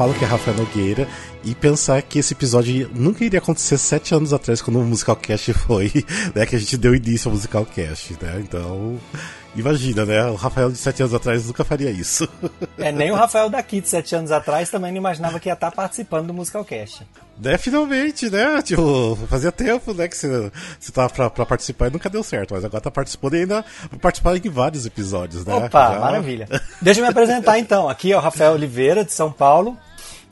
Paulo, que é Rafael Nogueira, e pensar que esse episódio nunca iria acontecer sete anos atrás, quando o Musical Cast foi, né? Que a gente deu início ao Musical Cast, né? Então, imagina, né? O Rafael de sete anos atrás nunca faria isso. É, nem o Rafael daqui de sete anos atrás também não imaginava que ia estar participando do Musical Cast. Né, finalmente, né? Tipo, fazia tempo, né, que você, você tava pra, pra, participar e nunca deu certo, mas agora tá participando e ainda vai participar em vários episódios, né? Opa, Já... maravilha. Deixa eu me apresentar então. Aqui é o Rafael Oliveira, de São Paulo.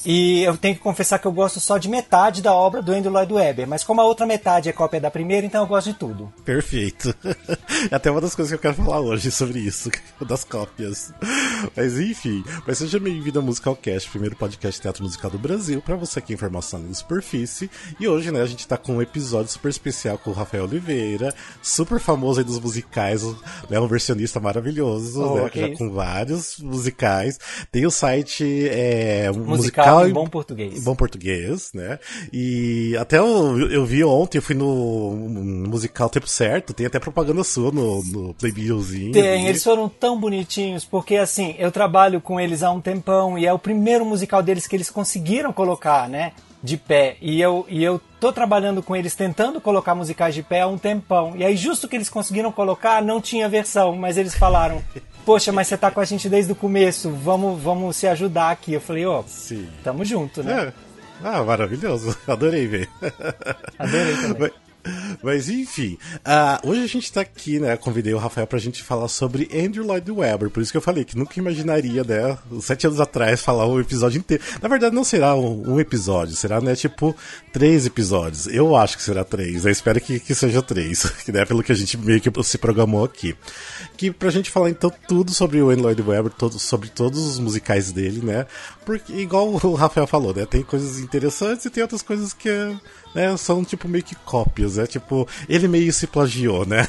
E eu tenho que confessar que eu gosto só de metade da obra do Andrew Lloyd Webber, mas como a outra metade é cópia da primeira, então eu gosto de tudo. Perfeito. É até uma das coisas que eu quero falar hoje sobre isso, das cópias. Mas enfim, mas seja bem-vindo ao Musical Cast, primeiro podcast de teatro musical do Brasil, para você aqui informação na superfície. E hoje, né, a gente tá com um episódio super especial com o Rafael Oliveira, super famoso aí dos musicais, né, um versionista maravilhoso, oh, né, já com vários musicais. Tem o site é, musical, musical em bom português. Em bom português, né? E até eu, eu vi ontem, eu fui no, no musical Tempo Certo, tem até propaganda sua no, no Playbillzinho. Tem, eles foram tão bonitinhos, porque assim, eu trabalho com eles há um tempão e é o primeiro musical deles que eles conseguiram colocar, né? De pé. E eu, e eu tô trabalhando com eles tentando colocar musicais de pé há um tempão. E aí, justo que eles conseguiram colocar, não tinha versão, mas eles falaram: Poxa, mas você tá com a gente desde o começo, vamos, vamos se ajudar aqui. Eu falei: Ó, oh, tamo junto, né? É. Ah, maravilhoso. Adorei ver. Adorei também. Mas enfim, uh, hoje a gente tá aqui, né? Convidei o Rafael pra gente falar sobre Andrew Lloyd Webber. Por isso que eu falei que nunca imaginaria, né? Sete anos atrás, falar um episódio inteiro. Na verdade, não será um, um episódio, será, né? Tipo, três episódios. Eu acho que será três. Eu espero que, que seja três, que né? Pelo que a gente meio que se programou aqui. Que pra gente falar então tudo sobre o Andrew Lloyd Webber, todo, sobre todos os musicais dele, né? Porque, igual o Rafael falou, né? Tem coisas interessantes e tem outras coisas que né, são tipo meio que cópias, é tipo, ele meio se plagiou, né?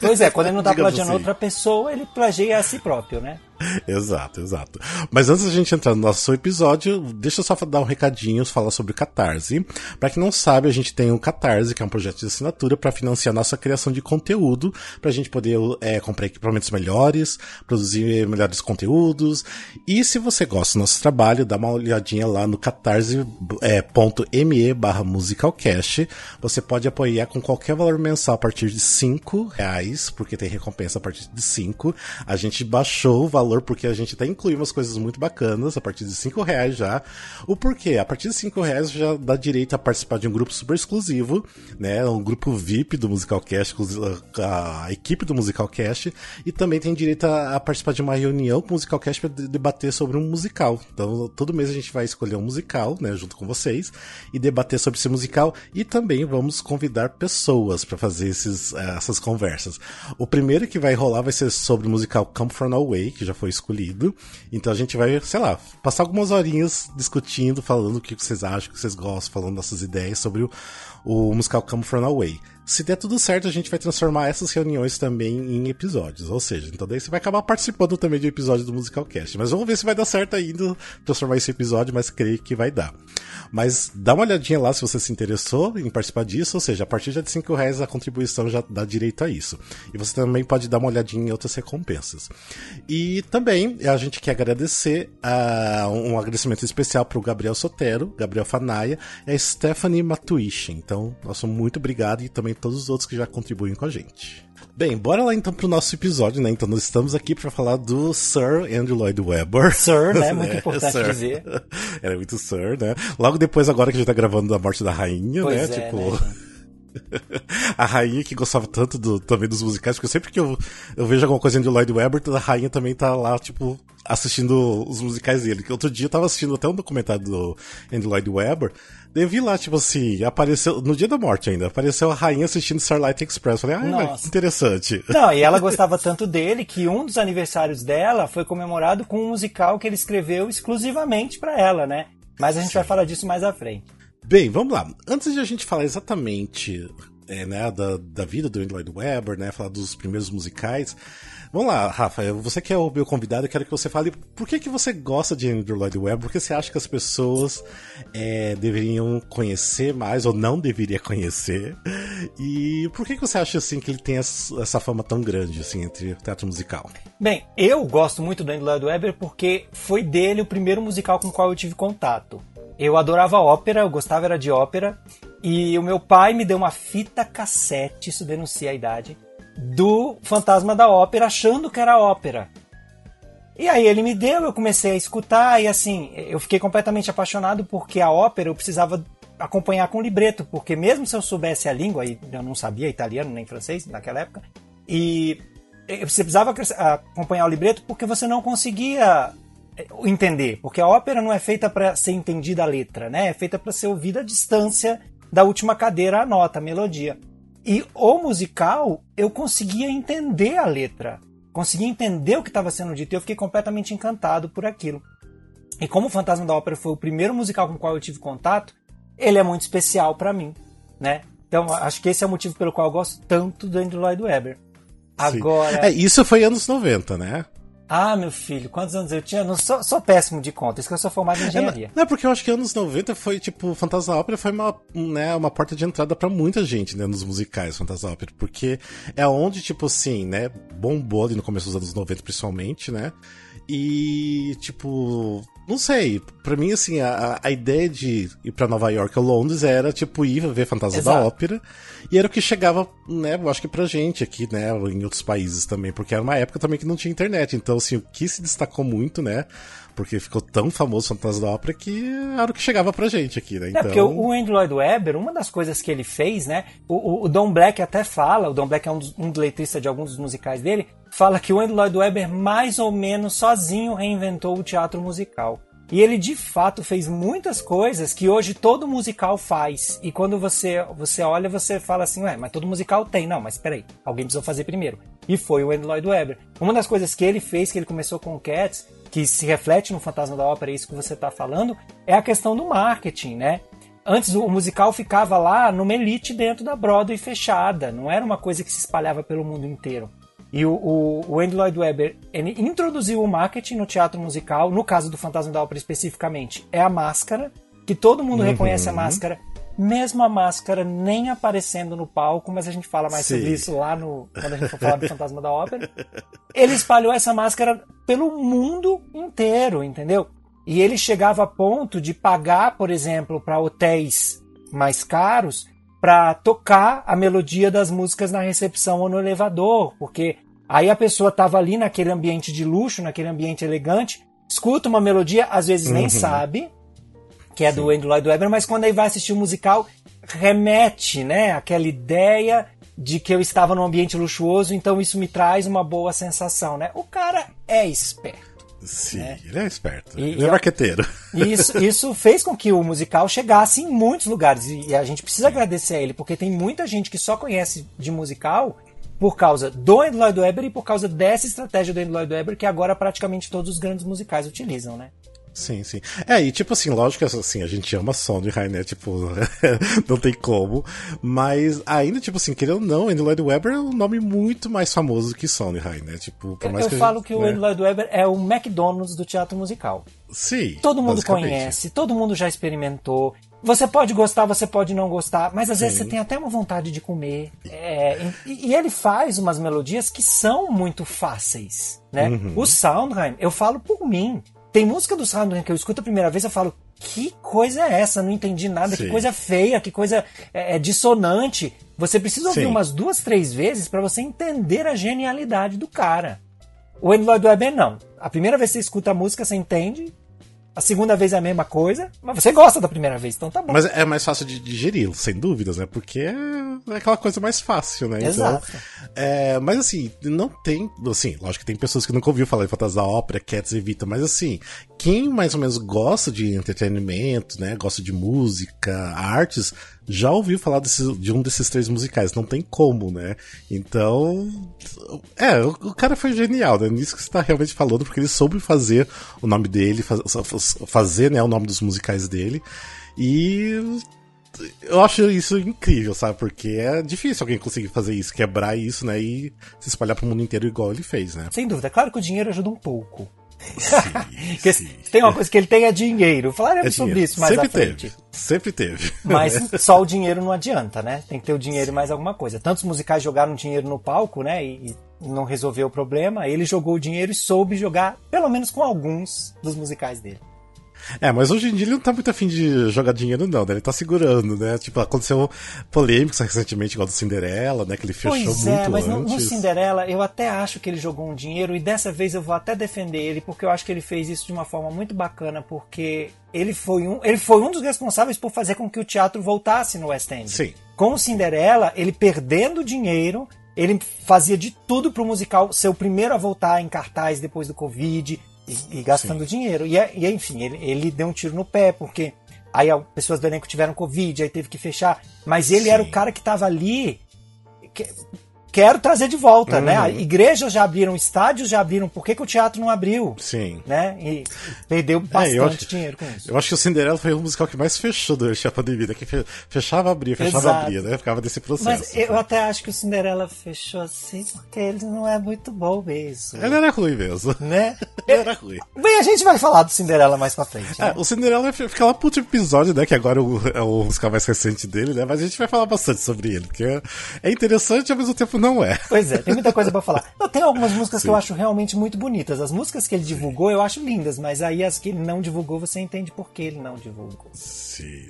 Pois é, quando ele não tá plagiando assim. outra pessoa, ele plagia a si próprio, né? exato, exato. Mas antes da gente entrar no nosso episódio, deixa eu só dar um recadinho, falar sobre o Catarse. Para quem não sabe, a gente tem o Catarse, que é um projeto de assinatura para financiar nossa criação de conteúdo, para a gente poder é, comprar equipamentos melhores, produzir melhores conteúdos. E se você gosta do nosso trabalho, dá uma olhadinha lá no catarse.me é, barra musicalcast. Você pode apoiar com qualquer valor mensal a partir de 5 reais, porque tem recompensa a partir de 5. A gente baixou o valor valor, porque a gente até inclui umas coisas muito bacanas, a partir de 5 reais já. O porquê? A partir de 5 reais já dá direito a participar de um grupo super exclusivo, né? Um grupo VIP do Musical Cast, a, equipe do Musical Cast, e também tem direito a, participar de uma reunião com o Musical Cast para debater sobre um musical. Então, todo mês a gente vai escolher um musical, né, junto com vocês, e debater sobre esse musical, e também vamos convidar pessoas para fazer esses, eh, essas conversas. O primeiro que vai rolar vai ser sobre o musical Come From Away, que já foi escolhido. Então a gente vai, sei lá, passar algumas horinhas discutindo, falando o que vocês acham, o que vocês gostam, falando nossas ideias sobre o, o musical Come From Away. Se der tudo certo, a gente vai transformar essas reuniões também em episódios. Ou seja, então daí você vai acabar participando também de um episódio do Musical Cast. Mas vamos ver se vai dar certo ainda transformar esse episódio, mas creio que vai dar. Mas dá uma olhadinha lá se você se interessou em participar disso, ou seja, a partir de 5 reais a contribuição já dá direito a isso. E você também pode dar uma olhadinha em outras recompensas. E também a gente quer agradecer uh, um agradecimento especial para o Gabriel Sotero, Gabriel Fanaia e a Stephanie Matuishi. Então, nosso muito obrigado e também todos os outros que já contribuem com a gente. Bem, bora lá então pro nosso episódio, né? Então nós estamos aqui para falar do Sir Andrew Lloyd Webber. Sir, né? Muito é, importante Sir. dizer. Era muito Sir, né? Logo depois agora que a gente tá gravando da morte da rainha, pois né? É, tipo, né? a rainha que gostava tanto do, também dos musicais, porque sempre que eu, eu vejo alguma coisa de Lloyd Webber, a rainha também tá lá, tipo, assistindo os musicais dele. Que outro dia eu tava assistindo até um documentário do Andy Lloyd Webber, eu vi lá, tipo assim, apareceu, no dia da morte ainda, apareceu a rainha assistindo Starlight Express. Falei, ah, que interessante. Não, e ela gostava tanto dele que um dos aniversários dela foi comemorado com um musical que ele escreveu exclusivamente para ela, né? Mas a gente Sim. vai falar disso mais à frente. Bem, vamos lá. Antes de a gente falar exatamente é, né, da, da vida do Andrew Lloyd Webber, né, falar dos primeiros musicais. Vamos lá, Rafa, você que é o meu convidado, eu quero que você fale por que, que você gosta de Andrew Lloyd Webber, por que você acha que as pessoas é, deveriam conhecer mais ou não deveria conhecer, e por que, que você acha assim que ele tem essa fama tão grande assim entre teatro musical? Bem, eu gosto muito do Andrew Lloyd Webber porque foi dele o primeiro musical com o qual eu tive contato. Eu adorava ópera, eu gostava era de ópera, e o meu pai me deu uma fita cassete, isso denuncia a idade, do Fantasma da Ópera, achando que era ópera. E aí ele me deu, eu comecei a escutar, e assim, eu fiquei completamente apaixonado porque a ópera eu precisava acompanhar com libreto, porque mesmo se eu soubesse a língua, e eu não sabia italiano nem francês naquela época, e você precisava acompanhar o libreto porque você não conseguia é, entender, porque a ópera não é feita para ser entendida a letra, né? É feita para ser ouvida à distância da última cadeira a nota, a melodia. E o musical, eu conseguia entender a letra, conseguia entender o que estava sendo dito e eu fiquei completamente encantado por aquilo. E como o Fantasma da Ópera foi o primeiro musical com o qual eu tive contato, ele é muito especial para mim, né? Então, acho que esse é o motivo pelo qual eu gosto tanto do Andrew Lloyd Webber. Agora. É, isso foi anos 90, né? Ah, meu filho, quantos anos eu tinha? Não sou, sou péssimo de conta, isso que eu sou formado em engenharia. É, não, é porque eu acho que anos 90 foi, tipo, Fantasia Ópera foi uma, né, uma porta de entrada para muita gente, né, nos musicais Fantasia Ópera, porque é onde, tipo assim, né, bombou ali no começo dos anos 90 principalmente, né, e, tipo, não sei, pra mim, assim, a, a ideia de ir pra Nova York ou Londres era, tipo, ir ver Fantasia Exato. da Ópera. E era o que chegava, né, eu acho que pra gente aqui, né, em outros países também, porque era uma época também que não tinha internet. Então, assim, o que se destacou muito, né, porque ficou tão famoso Fantasia da Ópera que era o que chegava pra gente aqui, né? Então... É, porque então o Andrew Lloyd Webber, uma das coisas que ele fez, né, o, o, Don Black até fala, o Don Black é um, dos, um letrista de alguns dos musicais dele, fala que o Andrew Lloyd Webber mais ou menos sozinho reinventou o teatro musical. E ele de fato fez muitas coisas que hoje todo musical faz. E quando você, você olha, você fala assim, ué, mas todo musical tem. Não, mas peraí, alguém precisou fazer primeiro. E foi o Andrew Lloyd Webber. Uma das coisas que ele fez, que ele começou com o Cats, que se reflete no Fantasma da Ópera, é isso que você está falando, é a questão do marketing, né? Antes o musical ficava lá numa elite dentro da Broadway fechada, não era uma coisa que se espalhava pelo mundo inteiro. E o, o, o Andy Lloyd Webber ele introduziu o marketing no teatro musical, no caso do Fantasma da Ópera especificamente, é a máscara, que todo mundo uhum. reconhece a máscara, mesmo a máscara nem aparecendo no palco, mas a gente fala mais Sim. sobre isso lá no quando a gente for falar do Fantasma da Ópera. Ele espalhou essa máscara pelo mundo inteiro, entendeu? E ele chegava a ponto de pagar, por exemplo, para hotéis mais caros para tocar a melodia das músicas na recepção ou no elevador, porque aí a pessoa estava ali naquele ambiente de luxo, naquele ambiente elegante, escuta uma melodia, às vezes nem uhum. sabe, que é Sim. do Andrew Lloyd Webber, mas quando aí vai assistir o um musical, remete, né, aquela ideia de que eu estava num ambiente luxuoso, então isso me traz uma boa sensação, né? O cara é esperto. Sim, né? ele é esperto. E, ele é marqueteiro. Isso, isso fez com que o musical chegasse em muitos lugares. E a gente precisa agradecer a ele, porque tem muita gente que só conhece de musical por causa do Andrew Lloyd Webber e por causa dessa estratégia do Andrew Lloyd Webber que agora praticamente todos os grandes musicais utilizam, né? Sim, sim. É, e tipo assim, lógico que assim, a gente ama Sondheim, né? Tipo, não tem como. Mas ainda, tipo assim, querendo ou não, Andrew Lloyd Webber é um nome muito mais famoso que Sondheim, né? Tipo, por mais eu, eu que falo gente, que né? o Andrew Lloyd Webber é o McDonald's do teatro musical. Sim. Todo mundo conhece, todo mundo já experimentou. Você pode gostar, você pode não gostar, mas às Sim. vezes você tem até uma vontade de comer. É, e, e, ele faz umas melodias que são muito fáceis, né? Uhum. O Sondheim, eu falo por mim. Tem música do Soundgarden que eu escuto a primeira vez eu falo, que coisa é essa? Não entendi nada, Sim. que coisa feia, que coisa é, é dissonante. Você precisa ouvir Sim. umas duas, três vezes para você entender a genialidade do cara. O Andrew Lloyd Webber não. A primeira vez que você escuta a música, você entende, a segunda vez é a mesma coisa, mas você gosta da primeira vez, então tá bom. Mas é mais fácil de digerir, sem dúvidas, né? Porque é aquela coisa mais fácil, né? Então, Exato. Então, é, mas assim, não tem. Assim, lógico que tem pessoas que nunca ouviram falar de Fantasia da Ópera, Cats e Vita, mas assim, quem mais ou menos gosta de entretenimento, né? Gosta de música, artes, já ouviu falar desse, de um desses três musicais, não tem como, né? Então, é, o, o cara foi genial, né? Nisso que você tá realmente falando, porque ele soube fazer o nome dele, faz, fazer, né, o nome dos musicais dele. E eu acho isso incrível, sabe? Porque é difícil alguém conseguir fazer isso, quebrar isso, né? E se espalhar pro mundo inteiro igual ele fez, né? Sem dúvida. Claro que o dinheiro ajuda um pouco. Sim, sim. Tem uma coisa que ele tem é dinheiro. Falaremos é sobre dinheiro. isso mais Sempre à frente. Teve. Sempre teve. Mas só o dinheiro não adianta, né? Tem que ter o dinheiro sim. e mais alguma coisa. Tantos musicais jogaram dinheiro no palco, né? E, e não resolveu o problema. Ele jogou o dinheiro e soube jogar, pelo menos com alguns dos musicais dele. É, mas hoje em dia ele não tá muito afim de jogar dinheiro, não, né? Ele tá segurando, né? Tipo, aconteceu polêmicas recentemente, igual do Cinderela, né? Que ele fechou pois é, muito mas antes. No, no Cinderela, eu até acho que ele jogou um dinheiro, e dessa vez eu vou até defender ele, porque eu acho que ele fez isso de uma forma muito bacana, porque ele foi um, ele foi um dos responsáveis por fazer com que o teatro voltasse no West End. Sim. Com o Cinderela, ele perdendo dinheiro, ele fazia de tudo pro musical ser o primeiro a voltar em cartaz depois do Covid e, e gastando Sim. dinheiro. E, e enfim, ele, ele deu um tiro no pé, porque aí pessoas do elenco tiveram Covid, aí teve que fechar. Mas ele Sim. era o cara que estava ali. Que, quero trazer de volta, né? uhum. né? Igrejas já abriram, estádios já abriram, por que, que o teatro não abriu? Sim. Né? E perdeu bastante é, acho, dinheiro com isso. Eu acho que o Cinderela foi o musical que mais fechou durante a pandemia, né? que fechava, abria, fechava, Exato. abria, né? Ficava desse processo. Mas eu até acho que o Cinderela fechou assim, porque ele não é muito bom mesmo. Ele era ruim mesmo. Né? ele era ruim. Bem, a gente vai falar do Cinderela mais pra frente. Né? É, o Cinderela fica lá pro último episódio, né? Que agora é o, é o musical mais recente dele, né? Mas a gente vai falar bastante sobre ele, porque é interessante e ao mesmo tempo não é. Pois é tem muita coisa para falar. Eu tenho algumas músicas Sim. que eu acho realmente muito bonitas. As músicas que ele divulgou eu acho lindas, mas aí as que ele não divulgou você entende por que ele não divulgou. Sim.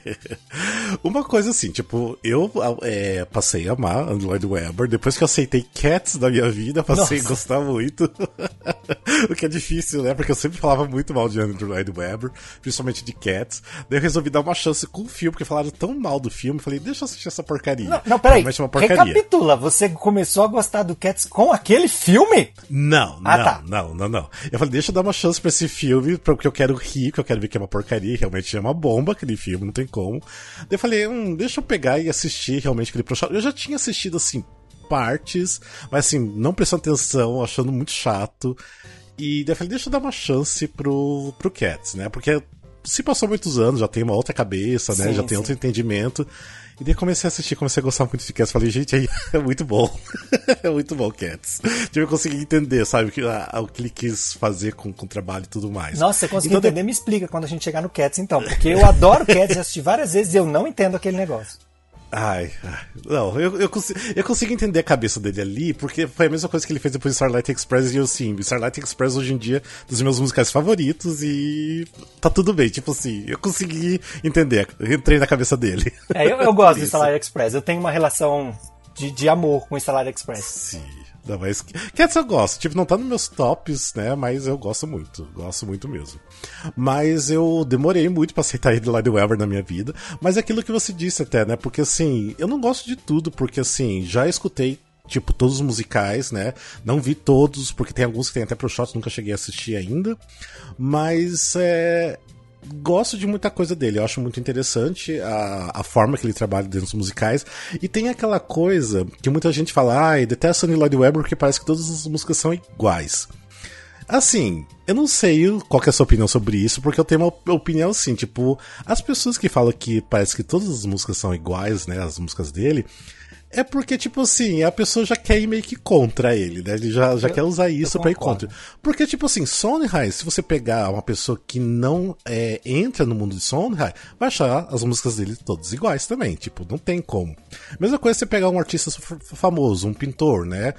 Uma coisa assim, tipo, eu é, passei a amar Lloyd Webber. Depois que eu aceitei Cats da minha vida, passei Nossa. a gostar muito. o que é difícil, né? Porque eu sempre falava muito mal de Andrew Lloyd Webber, principalmente de Cats. Daí eu resolvi dar uma chance com o filme, porque falaram tão mal do filme. Falei, deixa eu assistir essa porcaria. Não, não peraí. Uma porcaria. Recapitula, você começou a gostar do Cats com aquele filme? Não, ah, não, tá. não, não, não. Eu falei, deixa eu dar uma chance pra esse filme, porque eu quero rir, que eu quero ver que é uma porcaria. Realmente é uma bomba aquele filme, não tem como. Daí eu falei, hum, deixa eu pegar e assistir realmente aquele pro Eu já tinha assistido assim, partes, mas assim, não prestando atenção, achando muito chato. E daí eu falei, deixa eu dar uma chance pro, pro Cats, né? Porque se passou muitos anos, já tem uma outra cabeça, né? Sim, já tem sim. outro entendimento. E daí comecei a assistir, comecei a gostar muito de Cats. Falei, gente, aí é muito bom. é muito bom Cats. Tipo, eu consegui entender, sabe, o que, a, o que ele quis fazer com, com o trabalho e tudo mais. Nossa, você conseguiu então, entender? Me explica quando a gente chegar no Cats, então. Porque eu adoro Cats, já assisti várias vezes e eu não entendo aquele negócio. Ai, não, eu, eu, consigo, eu consigo entender a cabeça dele ali, porque foi a mesma coisa que ele fez depois de Starlight Express e eu sim. Starlight Express hoje em dia é dos meus musicais favoritos e tá tudo bem, tipo assim, eu consegui entender, entrei na cabeça dele. É, eu, eu gosto de Starlight Express, eu tenho uma relação de, de amor com Starlight Express. Sim. Não, mas Cats eu gosto. Tipo, não tá nos meus tops, né? Mas eu gosto muito. Gosto muito mesmo. Mas eu demorei muito para aceitar ele lá de Weber na minha vida. Mas é aquilo que você disse até, né? Porque assim, eu não gosto de tudo, porque assim, já escutei tipo, todos os musicais, né? Não vi todos, porque tem alguns que tem até pro shot, nunca cheguei a assistir ainda. Mas é, gosto de muita coisa dele, eu acho muito interessante a, a forma que ele trabalha dentro dos musicais. E tem aquela coisa que muita gente fala, ai, ah, detesta Sonny Lloyd Webber porque parece que todas as músicas são iguais. Assim, eu não sei qual é a sua opinião sobre isso, porque eu tenho uma opinião assim, tipo, as pessoas que falam que parece que todas as músicas são iguais, né, as músicas dele, é porque, tipo assim, a pessoa já quer ir meio que contra ele, né? Ele já, já eu, quer usar isso pra ir contra. Porque, tipo assim, Sondheim, se você pegar uma pessoa que não é, entra no mundo de Sondheim, vai achar as músicas dele todas iguais também. Tipo, não tem como. Mesma coisa você pegar um artista famoso, um pintor, né?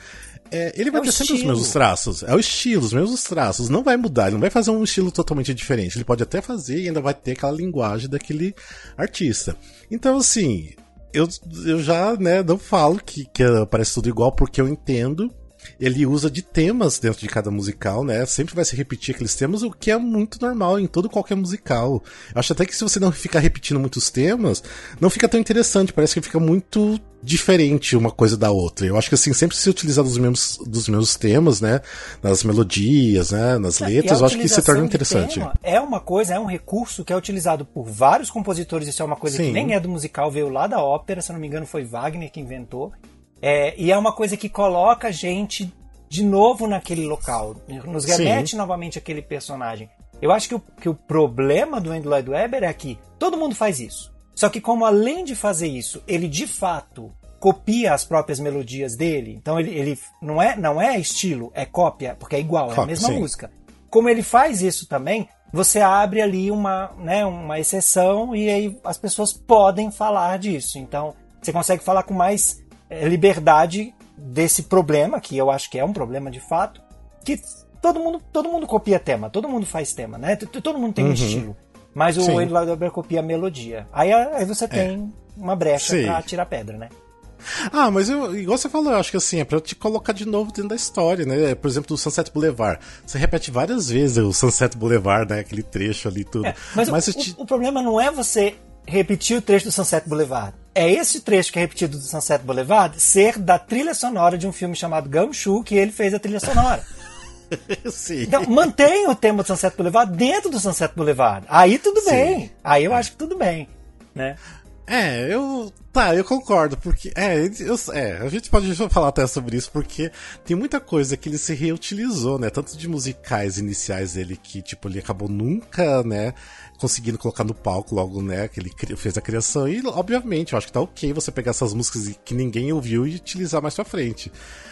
É, ele vai é ter sempre os mesmos traços. É o estilo, os mesmos traços. Não vai mudar, ele não vai fazer um estilo totalmente diferente. Ele pode até fazer e ainda vai ter aquela linguagem daquele artista. Então, assim, eu, eu já, né, não falo que, que parece tudo igual porque eu entendo. Ele usa de temas dentro de cada musical, né? Sempre vai se repetir aqueles temas, o que é muito normal em todo qualquer musical. Eu acho até que se você não ficar repetindo muitos temas, não fica tão interessante, parece que fica muito diferente uma coisa da outra. Eu acho que assim, sempre se utilizar dos mesmos, dos mesmos temas, né? Nas melodias, né? Nas é, letras, eu acho que se torna interessante. É uma coisa, é um recurso que é utilizado por vários compositores, isso é uma coisa Sim. que nem é do musical, veio lá da ópera, se não me engano foi Wagner que inventou. É, e é uma coisa que coloca a gente de novo naquele local, nos remete Sim. novamente àquele personagem. Eu acho que o, que o problema do Andrew Lloyd Webber é que todo mundo faz isso. Só que como além de fazer isso, ele de fato copia as próprias melodias dele, então ele, ele não, é, não é estilo, é cópia, porque é igual, é a mesma sim. música. Como ele faz isso também, você abre ali uma, né, uma exceção e aí as pessoas podem falar disso. Então, você consegue falar com mais liberdade desse problema, que eu acho que é um problema de fato, que todo mundo, todo mundo copia tema, todo mundo faz tema, né? Todo mundo tem um uhum. estilo. Mas o Wendell Dobler copia a melodia. Aí, aí você é. tem é. uma brecha Sim. pra tirar pedra, né? Ah, mas eu, igual você falou, eu acho que assim, é pra te colocar de novo dentro da história, né? Por exemplo, do Sunset Boulevard. Você repete várias vezes o Sunset Boulevard, né? Aquele trecho ali tudo. É, mas, mas o, te... o, problema não é você repetir o trecho do Sunset Boulevard. É esse trecho que é repetido do Sunset Boulevard ser da trilha sonora de um filme chamado Gumshoe, que ele fez a trilha sonora. Sim. Então, mantenha o tema do Sunset Boulevard dentro do Sunset Boulevard. Aí tudo Sim. bem. Aí eu acho que tudo bem, né? É, eu. Tá, eu concordo, porque. É, eu, é, a gente pode falar até sobre isso, porque tem muita coisa que ele se reutilizou, né? Tanto de musicais iniciais dele que, tipo, ele acabou nunca, né? Conseguindo colocar no palco logo, né? Que ele fez a criação. E, obviamente, eu acho que tá ok você pegar essas músicas que ninguém ouviu e utilizar mais pra frente.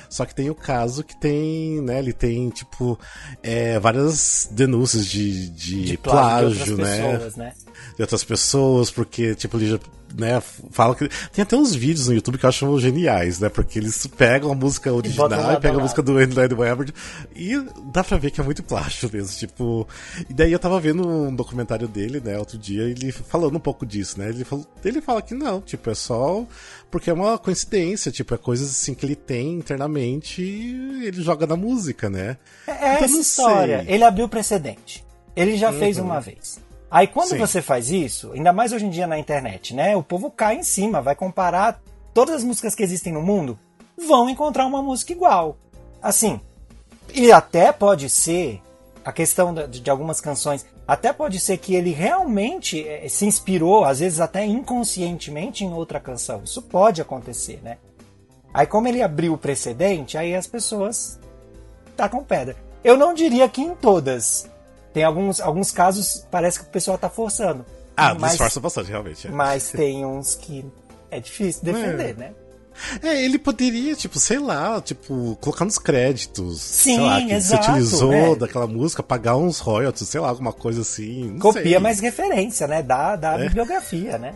Só que tem o caso que tem, né? Ele tem, tipo, é, várias denúncias de, de, de plágio, plágio de né? Pessoas, né? De outras pessoas, porque, tipo, ele já né, fala que. Tem até uns vídeos no YouTube que eu acho geniais, né? Porque eles pegam a música original e, e pegam a música do Andrew Webber e dá pra ver que é muito plástico mesmo. Tipo. E daí eu tava vendo um documentário dele, né, outro dia, ele falando um pouco disso, né? Ele, falou, ele fala que não, tipo, é só porque é uma coincidência, tipo, é coisas assim que ele tem internamente e ele joga na música, né? É, é então, essa história. Sei. Ele abriu precedente. Ele já uhum. fez uma vez. Aí quando Sim. você faz isso, ainda mais hoje em dia na internet, né? O povo cai em cima, vai comparar todas as músicas que existem no mundo, vão encontrar uma música igual. Assim, e até pode ser a questão de, de algumas canções, até pode ser que ele realmente é, se inspirou, às vezes até inconscientemente, em outra canção. Isso pode acontecer, né? Aí como ele abriu o precedente, aí as pessoas tacam pedra. Eu não diria que em todas, tem alguns, alguns casos, parece que o pessoal tá forçando. Ah, mas, disfarça bastante, realmente. É. Mas tem uns que é difícil defender, é. né? É, ele poderia, tipo, sei lá, tipo, colocar nos créditos. Sim, sei lá, que exato, você utilizou é. daquela música, pagar uns royalties, sei lá, alguma coisa assim. Copia sei. mais referência, né? Da, da é. bibliografia, né?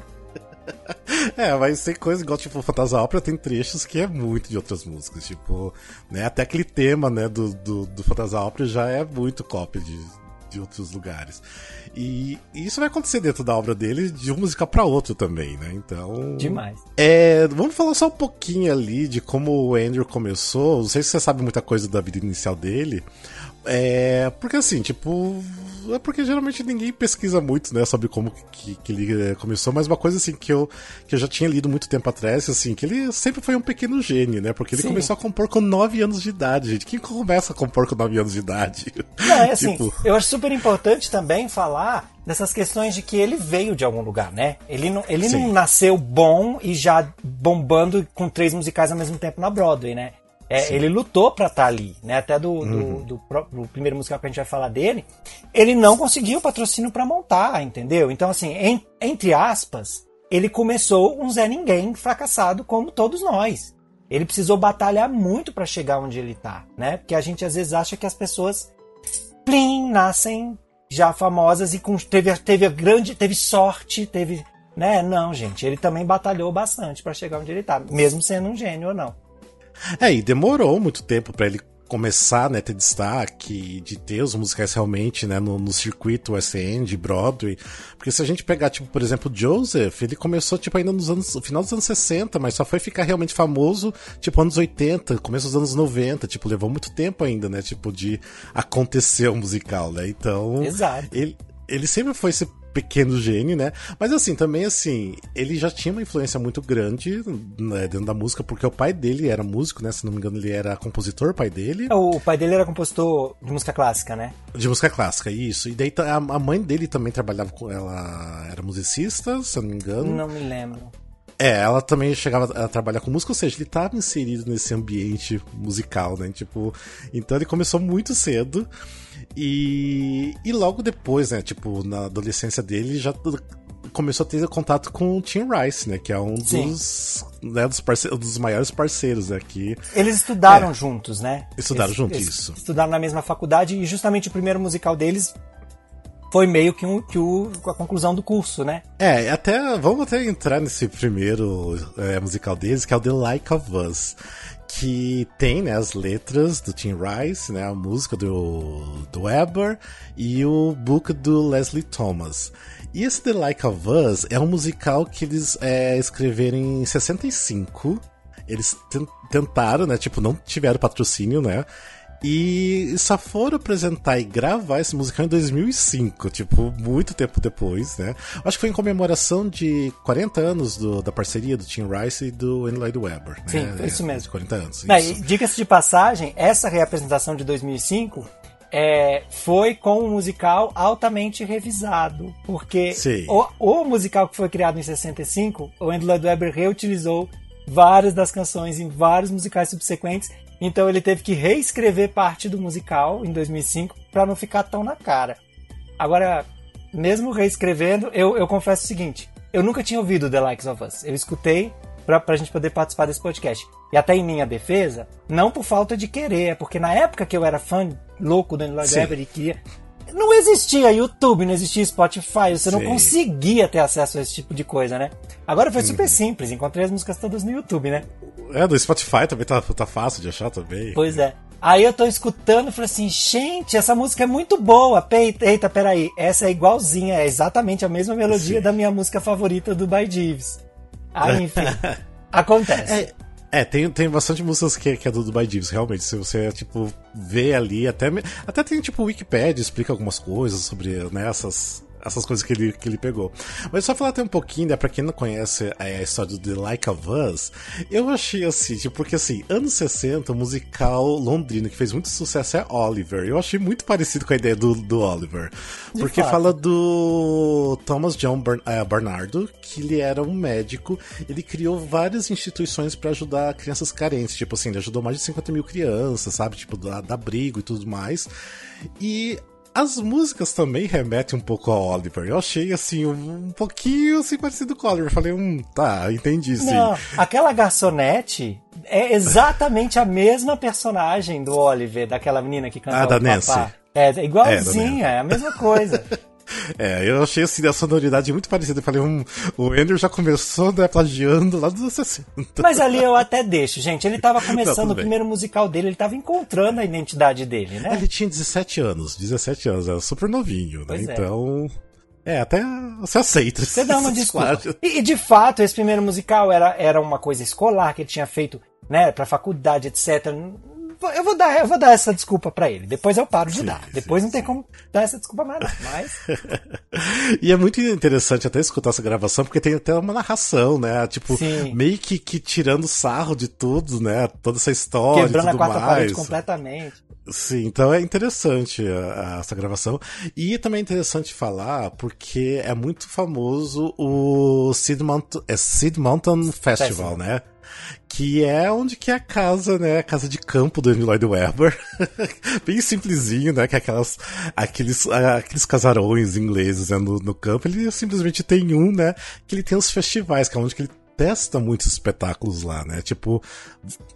É, mas tem coisa igual, tipo, Fantasia Ópera tem trechos que é muito de outras músicas, tipo, né, até aquele tema, né, do, do, do Fantasia Ópera já é muito cópia de, de outros lugares. E, isso vai acontecer dentro da obra dele de uma música para outra também, né? Então. Demais. É, vamos falar só um pouquinho ali de como o Andrew começou. Não sei se você sabe muita coisa da vida inicial dele. É, porque assim, tipo, é porque geralmente ninguém pesquisa muito, né, sobre como que, que ele eh, começou, mas uma coisa assim que eu, que eu já tinha lido muito tempo atrás, assim, que ele sempre foi um pequeno gênio, né, porque ele Sim. começou a compor com 9 anos de idade, gente. Quem começa a compor com 9 anos de idade? Não, é assim, tipo... eu acho super importante também falar dessas questões de que ele veio de algum lugar, né? Ele não, ele não nasceu bom e já bombando com três musicais ao mesmo tempo na Broadway, né? É, ele lutou para estar tá ali, né? Até do, uhum. do, do, do, primeiro musical que a gente vai falar dele, ele não conseguiu patrocínio para montar, entendeu? Então, assim, em, entre aspas, ele começou um Zé Ninguém fracassado como todos nós. Ele precisou batalhar muito para chegar onde ele tá, né? Porque a gente às vezes acha que as pessoas plim, nascem já famosas e com, teve, teve grande, teve sorte, teve, né? Não, gente, ele também batalhou bastante para chegar onde ele tá, mesmo sendo um gênio ou não. É, e demorou muito tempo para ele começar, né, ter destaque, de ter os musicais realmente, né, no, no circuito West End, Broadway. Porque se a gente pegar, tipo, por exemplo, Joseph, ele começou, tipo, ainda nos anos, no final dos anos 60, mas só foi ficar realmente famoso, tipo, anos 80, começo dos anos 90, tipo, levou muito tempo ainda, né, tipo, de acontecer o musical, né, então... Exato. Ele, ele sempre foi esse pequeno gênio, né? Mas assim, também assim, ele já tinha uma influência muito grande né, dentro da música, porque o pai dele era músico, né? Se não me engano, ele era compositor, o pai dele. É, o pai dele era compositor de música clássica, né? De música clássica, isso. E daí a mãe dele também trabalhava com ela, era musicista, se eu não me engano. Não me lembro. É, ela também chegava a trabalhar com música, ou seja, ele estava inserido nesse ambiente musical, né? Tipo, então ele começou muito cedo. E, e logo depois, né, tipo, na adolescência dele, já começou a ter contato com o Tim Rice, né? Que é um dos, né, dos, parce dos maiores parceiros aqui. Eles estudaram é. juntos, né? Estudaram juntos, isso. Estudaram na mesma faculdade e justamente o primeiro musical deles foi meio que, um, que o, a conclusão do curso, né? É, até vamos até entrar nesse primeiro é, musical deles, que é o The Like of Us que tem né, as letras do Tim Rice, né, a música do, do Weber e o book do Leslie Thomas. E esse The Like of Us é um musical que eles é, escreveram em 65. Eles tentaram, né? Tipo, não tiveram patrocínio, né? E só foram apresentar e gravar esse musical em 2005, tipo, muito tempo depois, né? Acho que foi em comemoração de 40 anos do, da parceria do Tim Rice e do Andrew Lloyd Webber. Né? Sim, é, isso mesmo. De 40 anos. Diga-se de passagem, essa reapresentação de 2005 é, foi com um musical altamente revisado. Porque o, o, musical que foi criado em 65, o Andrew Lloyd Webber reutilizou várias das canções em vários musicais subsequentes então ele teve que reescrever parte do musical em 2005 para não ficar tão na cara. Agora, mesmo reescrevendo, eu, eu confesso o seguinte: eu nunca tinha ouvido The Likes of Us. Eu escutei pra, pra gente poder participar desse podcast. E até em minha defesa, não por falta de querer, é porque na época que eu era fã louco do Lloyd Webber e queria. Não existia YouTube, não existia Spotify, você Sim. não conseguia ter acesso a esse tipo de coisa, né? Agora foi super simples, encontrei as músicas todas no YouTube, né? É, do Spotify também tá, tá fácil de achar também. Pois é. Aí eu tô escutando e falei assim, gente, essa música é muito boa. Eita, peraí, essa é igualzinha, é exatamente a mesma melodia Sim. da minha música favorita do By Jeeves. Aí, enfim, acontece. É, é, tem, tem bastante músicas que, que é do Dubai Divs, realmente. Se você, tipo, vê ali, até, até tem, tipo, Wikipedia explica algumas coisas sobre né, essas, essas coisas que ele, que ele pegou. Mas só falar até um pouquinho, né, pra quem não conhece a história do The Like of Us, eu achei assim, tipo, porque assim, anos 60, o musical londrino que fez muito sucesso é Oliver. Eu achei muito parecido com a ideia do, do Oliver. De porque fato. fala do Thomas John uh, Bernardo, que ele era um médico, ele criou várias instituições para ajudar crianças carentes, tipo assim, ele ajudou mais de 50 mil crianças, sabe, tipo, da, da abrigo e tudo mais. E as músicas também remetem um pouco ao Oliver. Eu achei, assim, um, um pouquinho assim, parecido com o Oliver. Falei, hum, tá, entendi, sim. Não, aquela garçonete é exatamente a mesma personagem do Oliver, daquela menina que canta ah, da Nancy. É, igualzinha, é, é a mesma coisa. É, eu achei assim a sonoridade muito parecida. Eu falei, um, o Andrew já começou né, plagiando lá dos 60. Mas ali eu até deixo, gente. Ele tava começando Não, o primeiro musical dele, ele tava encontrando a identidade dele, né? Ele tinha 17 anos, 17 anos, era super novinho, né? Pois é. então. É. é, até você aceita. Você dá uma desculpa. E, de fato, esse primeiro musical era, era uma coisa escolar que ele tinha feito, né, pra faculdade, etc eu vou dar, eu vou dar essa desculpa para ele. Depois eu paro de sim, dar. Depois sim, não tem sim. como dar essa desculpa mais, mas. e é muito interessante até escutar essa gravação, porque tem até uma narração, né? Tipo, meio que, que tirando sarro de tudo, né? Toda essa história. Quebrando a quarta mais. parede completamente. Sim, então é interessante a, a, essa gravação. E também é interessante falar porque é muito famoso o Sid Mountain, é Sid Mountain Festival, Festival. né? Que é onde que é a casa, né? A casa de campo do Andrew Lloyd Webber. Bem simplesinho, né? Que é aquelas, aqueles, aqueles casarões ingleses né? no, no campo. Ele simplesmente tem um, né? Que ele tem os festivais, que é onde que ele testa muitos espetáculos lá, né? Tipo,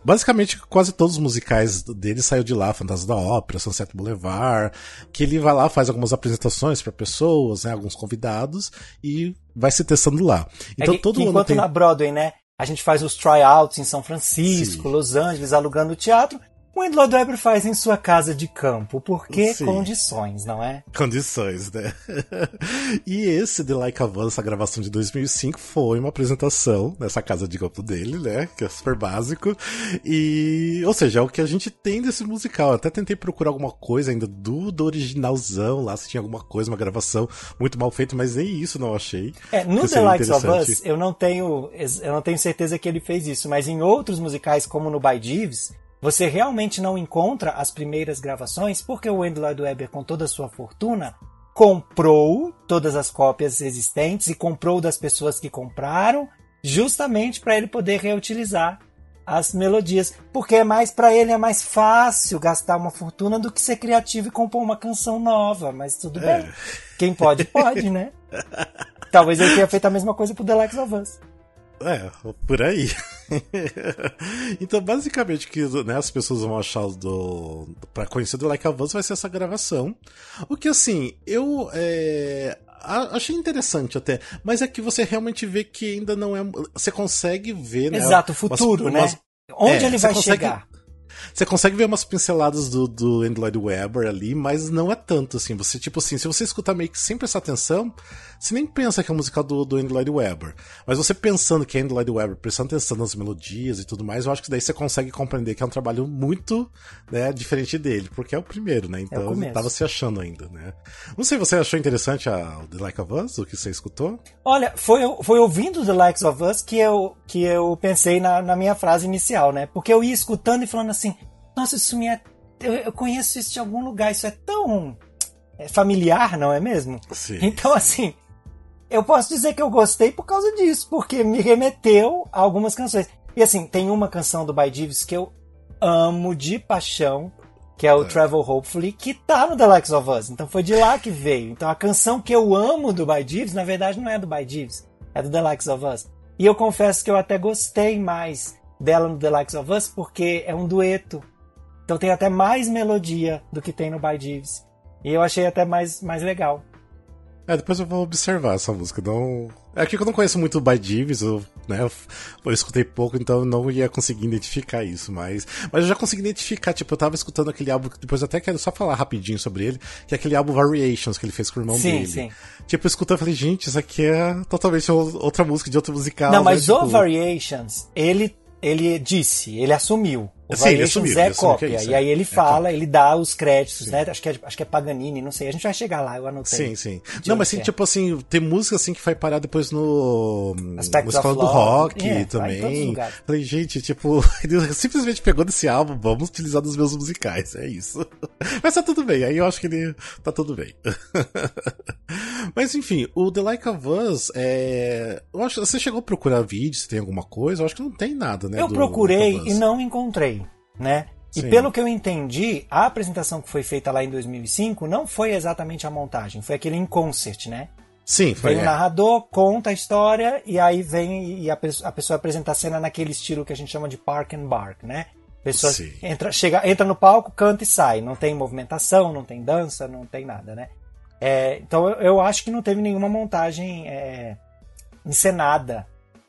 basicamente quase todos os musicais dele saiu de lá, Fantasma da Ópera, Sunset Boulevard, que ele vai lá, faz algumas apresentações para pessoas, né, alguns convidados e vai se testando lá. Então é que, todo que mundo enquanto tem... na Broadway, né, a gente faz os tryouts em São Francisco, Sim. Los Angeles, alugando o teatro. O Andrew Weber faz em sua casa de campo, porque Sim. condições, não é? Condições, né? e esse The Like a Van, essa gravação de 2005, foi uma apresentação nessa casa de campo dele, né? Que é super básico. E, ou seja, é o que a gente tem desse musical. Eu até tentei procurar alguma coisa ainda do, do originalzão lá, se tinha alguma coisa, uma gravação muito mal feita, mas nem isso não achei. É, no The Likes of Us, eu não tenho, eu não tenho certeza que ele fez isso, mas em outros musicais, como no By Jeeves, você realmente não encontra as primeiras gravações porque o Andrew Lloyd Webber, com toda a sua fortuna, comprou todas as cópias existentes e comprou das pessoas que compraram, justamente para ele poder reutilizar as melodias, porque é mais para ele é mais fácil gastar uma fortuna do que ser criativo e compor uma canção nova, mas tudo é. bem. Quem pode, pode, né? Talvez ele tenha feito a mesma coisa pro The Likes of Us. É, por aí. então, basicamente, que né, as pessoas vão achar do. Pra conhecer do Like a Us vai ser essa gravação. O que, assim, eu. É, achei interessante até. Mas é que você realmente vê que ainda não é. Você consegue ver, né? Exato, o futuro, umas, né? Umas, Onde é, ele vai consegue, chegar? Você consegue ver umas pinceladas do, do Android Webber ali, mas não é tanto assim. Você, tipo assim, se você escutar meio que sem prestar atenção, você nem pensa que é a música do, do Android Webber. Mas você pensando que é Android Webber, prestando atenção nas melodias e tudo mais, eu acho que daí você consegue compreender que é um trabalho muito né, diferente dele, porque é o primeiro, né? Então é ele tava se achando ainda, né? Não sei, você achou interessante a, The Like of Us, o que você escutou? Olha, foi, foi ouvindo The Likes of Us que eu, que eu pensei na, na minha frase inicial, né? Porque eu ia escutando e falando assim, nossa, isso me é. Eu, eu conheço isso de algum lugar, isso é tão é familiar, não é mesmo? Sim. Então, assim, eu posso dizer que eu gostei por causa disso, porque me remeteu a algumas canções. E assim, tem uma canção do By Jeeves que eu amo de paixão, que é o é. Travel Hopefully, que tá no The Likes of Us. Então foi de lá que veio. Então a canção que eu amo do By Jeeves, na verdade, não é do By Jeeves, é do The Likes of Us. E eu confesso que eu até gostei mais dela no The Likes of Us, porque é um dueto. Então tem até mais melodia do que tem no By Jeeves. E eu achei até mais, mais legal. É, depois eu vou observar essa música. Não... É que eu não conheço muito o By Jeeves, eu, né, eu escutei pouco, então não ia conseguir identificar isso, mas, mas eu já consegui identificar, tipo, eu tava escutando aquele álbum, depois eu até quero só falar rapidinho sobre ele, que é aquele álbum Variations que ele fez com o irmão sim, dele. Sim. Tipo, eu escutando, eu falei, gente, isso aqui é totalmente outra música de outro musical. Não, né, mas né? o tipo... Variations, ele, ele disse, ele assumiu. O Sim, Variations assumiu, é cópia. É isso, e aí ele é fala, é ele dá os créditos, sim. né? Acho que, é, acho que é Paganini, não sei. A gente vai chegar lá, eu anotei. Sim, sim. Não, mas assim, é. tipo assim, tem música assim que vai parar depois no. Aspect no escola do rock é, também. Falei, gente, tipo, ele simplesmente pegou desse álbum, vamos utilizar dos meus musicais, é isso. mas tá tudo bem, aí eu acho que ele tá tudo bem. mas enfim, o The Like of Us, é. Eu acho, você chegou a procurar vídeo, se tem alguma coisa? Eu acho que não tem nada, né? Eu procurei e não encontrei né? E Sim. pelo que eu entendi, a apresentação que foi feita lá em 2005 não foi exatamente a montagem, foi aquele em concert, né? Sim, foi. Vem o é. narrador, conta a história e aí vem e a, pessoa, a pessoa apresenta a cena naquele estilo que a gente chama de park and bark, né? A pessoa entra, chega, entra no palco, canta e sai. Não tem movimentação, não tem dança, não tem nada, né? É, então eu, eu, acho que não teve nenhuma montagem é, encenada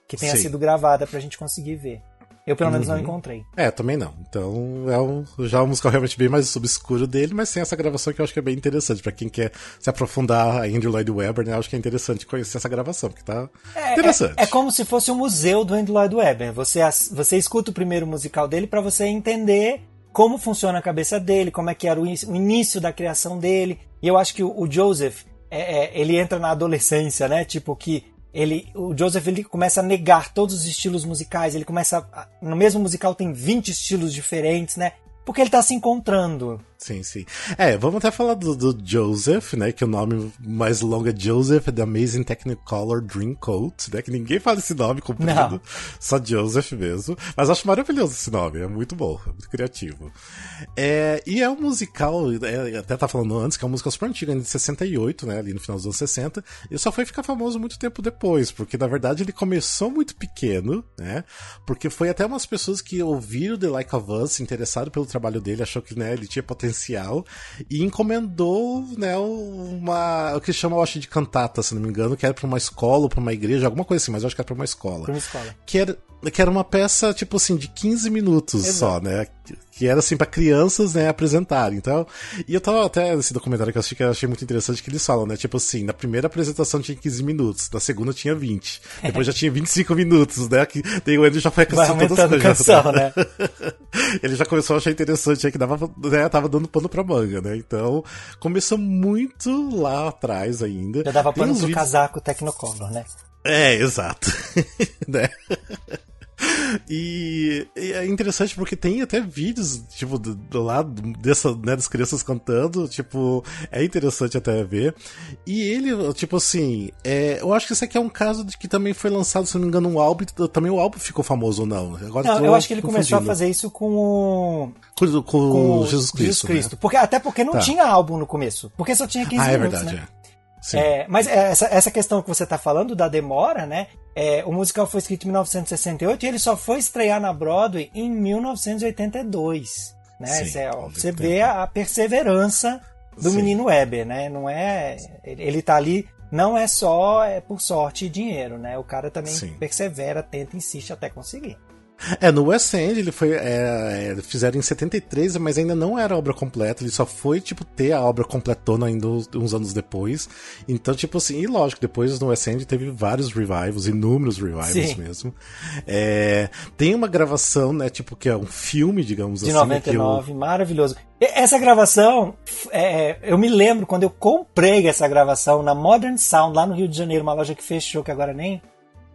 que tenha Sim. sido gravada pra gente conseguir ver. Eu pelo menos uhum. não encontrei. É, também não. Então é um, já um musical realmente bem mais obscuro dele, mas tem essa gravação que eu acho que é bem interessante. para quem quer se aprofundar em Andrew Lloyd Webber, né? Eu acho que é interessante conhecer essa gravação, porque tá é, interessante. É, é, como se fosse um museu do Andrew Lloyd Webber. Você, você escuta o primeiro musical dele para você entender como funciona a cabeça dele, como é que era o, início da criação dele. E eu acho que o, o Joseph, é, é, ele entra na adolescência, né? Tipo, que ele, o Joseph ele começa a negar todos os estilos musicais, ele começa a, no mesmo musical tem 20 estilos diferentes, né? Porque ele tá se encontrando. Sim, sim. É, vamos até falar do, do Joseph, né? Que o nome mais longo é Joseph The Amazing Technicolor Dreamcoat, né? Que ninguém fala esse nome comprido. Não. Só Joseph mesmo. Mas acho maravilhoso esse nome, é muito bom, é muito criativo. É, e é um musical, é, até tá falando antes, que é uma música super antiga, de 68, né? Ali no final dos anos 60. E só foi ficar famoso muito tempo depois, porque na verdade ele começou muito pequeno, né? Porque foi até umas pessoas que ouviram The Like of Us, se interessaram pelo trabalho dele, achou que né, ele tinha potencial e encomendou, né, uma, o que chama, eu acho, de cantata, se não me engano, que era pra uma escola ou pra uma igreja, alguma coisa assim, mas eu acho que era pra uma escola. Pra uma escola. Que era, que era uma peça, tipo assim, de 15 minutos Exato. só, né? Que era assim para crianças, né, apresentarem. Então, e eu tava até nesse documentário que eu assisti que eu achei muito interessante que eles falam, né? Tipo assim, na primeira apresentação tinha 15 minutos, na segunda tinha 20. Depois já tinha 25 minutos, né? Que daí o Andrew já foi acrescentando todas as coisas. Canção, né? Ele já começou a achar interessante que dava, né, tava dando pano pra manga, né? Então, começou muito lá atrás ainda. Já dava pano pro vídeos... casaco Technicolor, né? É, exato. né? E, e, é interessante porque tem até vídeos, tipo, do, do lado dessa, né, das crianças cantando, tipo, é interessante até ver. E ele, tipo assim, é, eu acho que esse aqui é um caso de que também foi lançado, se não me engano, um álbum, também o álbum ficou famoso ou não? Agora não, eu acho que ele começou a fazer isso com o... Com, com, com Jesus Cristo. Jesus Cristo. Né? Porque, até porque não tá. tinha álbum no começo. Porque só tinha 15 ah, minutos, é verdade, né? É. É, mas essa, essa questão que você está falando da demora, né? É, o musical foi escrito em 1968 e ele só foi estrear na Broadway em 1982. Né? Sim, é, você vê a, a perseverança do Sim. menino Weber, né? Não é. Ele está ali não é só é, por sorte e dinheiro, né? O cara também Sim. persevera, tenta, insiste até conseguir. É, no West End ele foi. É, é fizeram em 73, mas ainda não era obra completa. Ele só foi, tipo, ter a obra completona ainda uns anos depois. Então, tipo assim, e lógico, depois no West End teve vários revivals, inúmeros revivals Sim. mesmo. É, tem uma gravação, né, tipo, que é um filme, digamos De assim. De 99, eu... maravilhoso. Essa gravação, é, eu me lembro quando eu comprei essa gravação na Modern Sound, lá no Rio de Janeiro, uma loja que fechou, que agora nem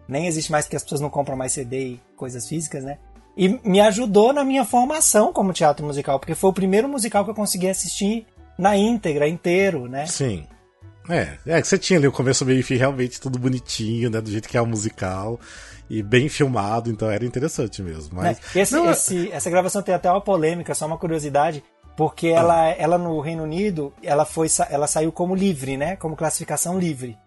nem existe mais porque as pessoas não compram mais CD e coisas físicas, né? E me ajudou na minha formação como teatro musical, porque foi o primeiro musical que eu consegui assistir na íntegra, inteiro, né? Sim. É, é que você tinha ali o começo, meio e fim, realmente tudo bonitinho, né? Do jeito que é o musical. E bem filmado, então era interessante mesmo. Mas... É, esse, não, é esse, essa gravação tem até uma polêmica, só uma curiosidade, porque ah. ela, ela no Reino Unido, ela, foi, ela saiu como livre, né? Como classificação livre.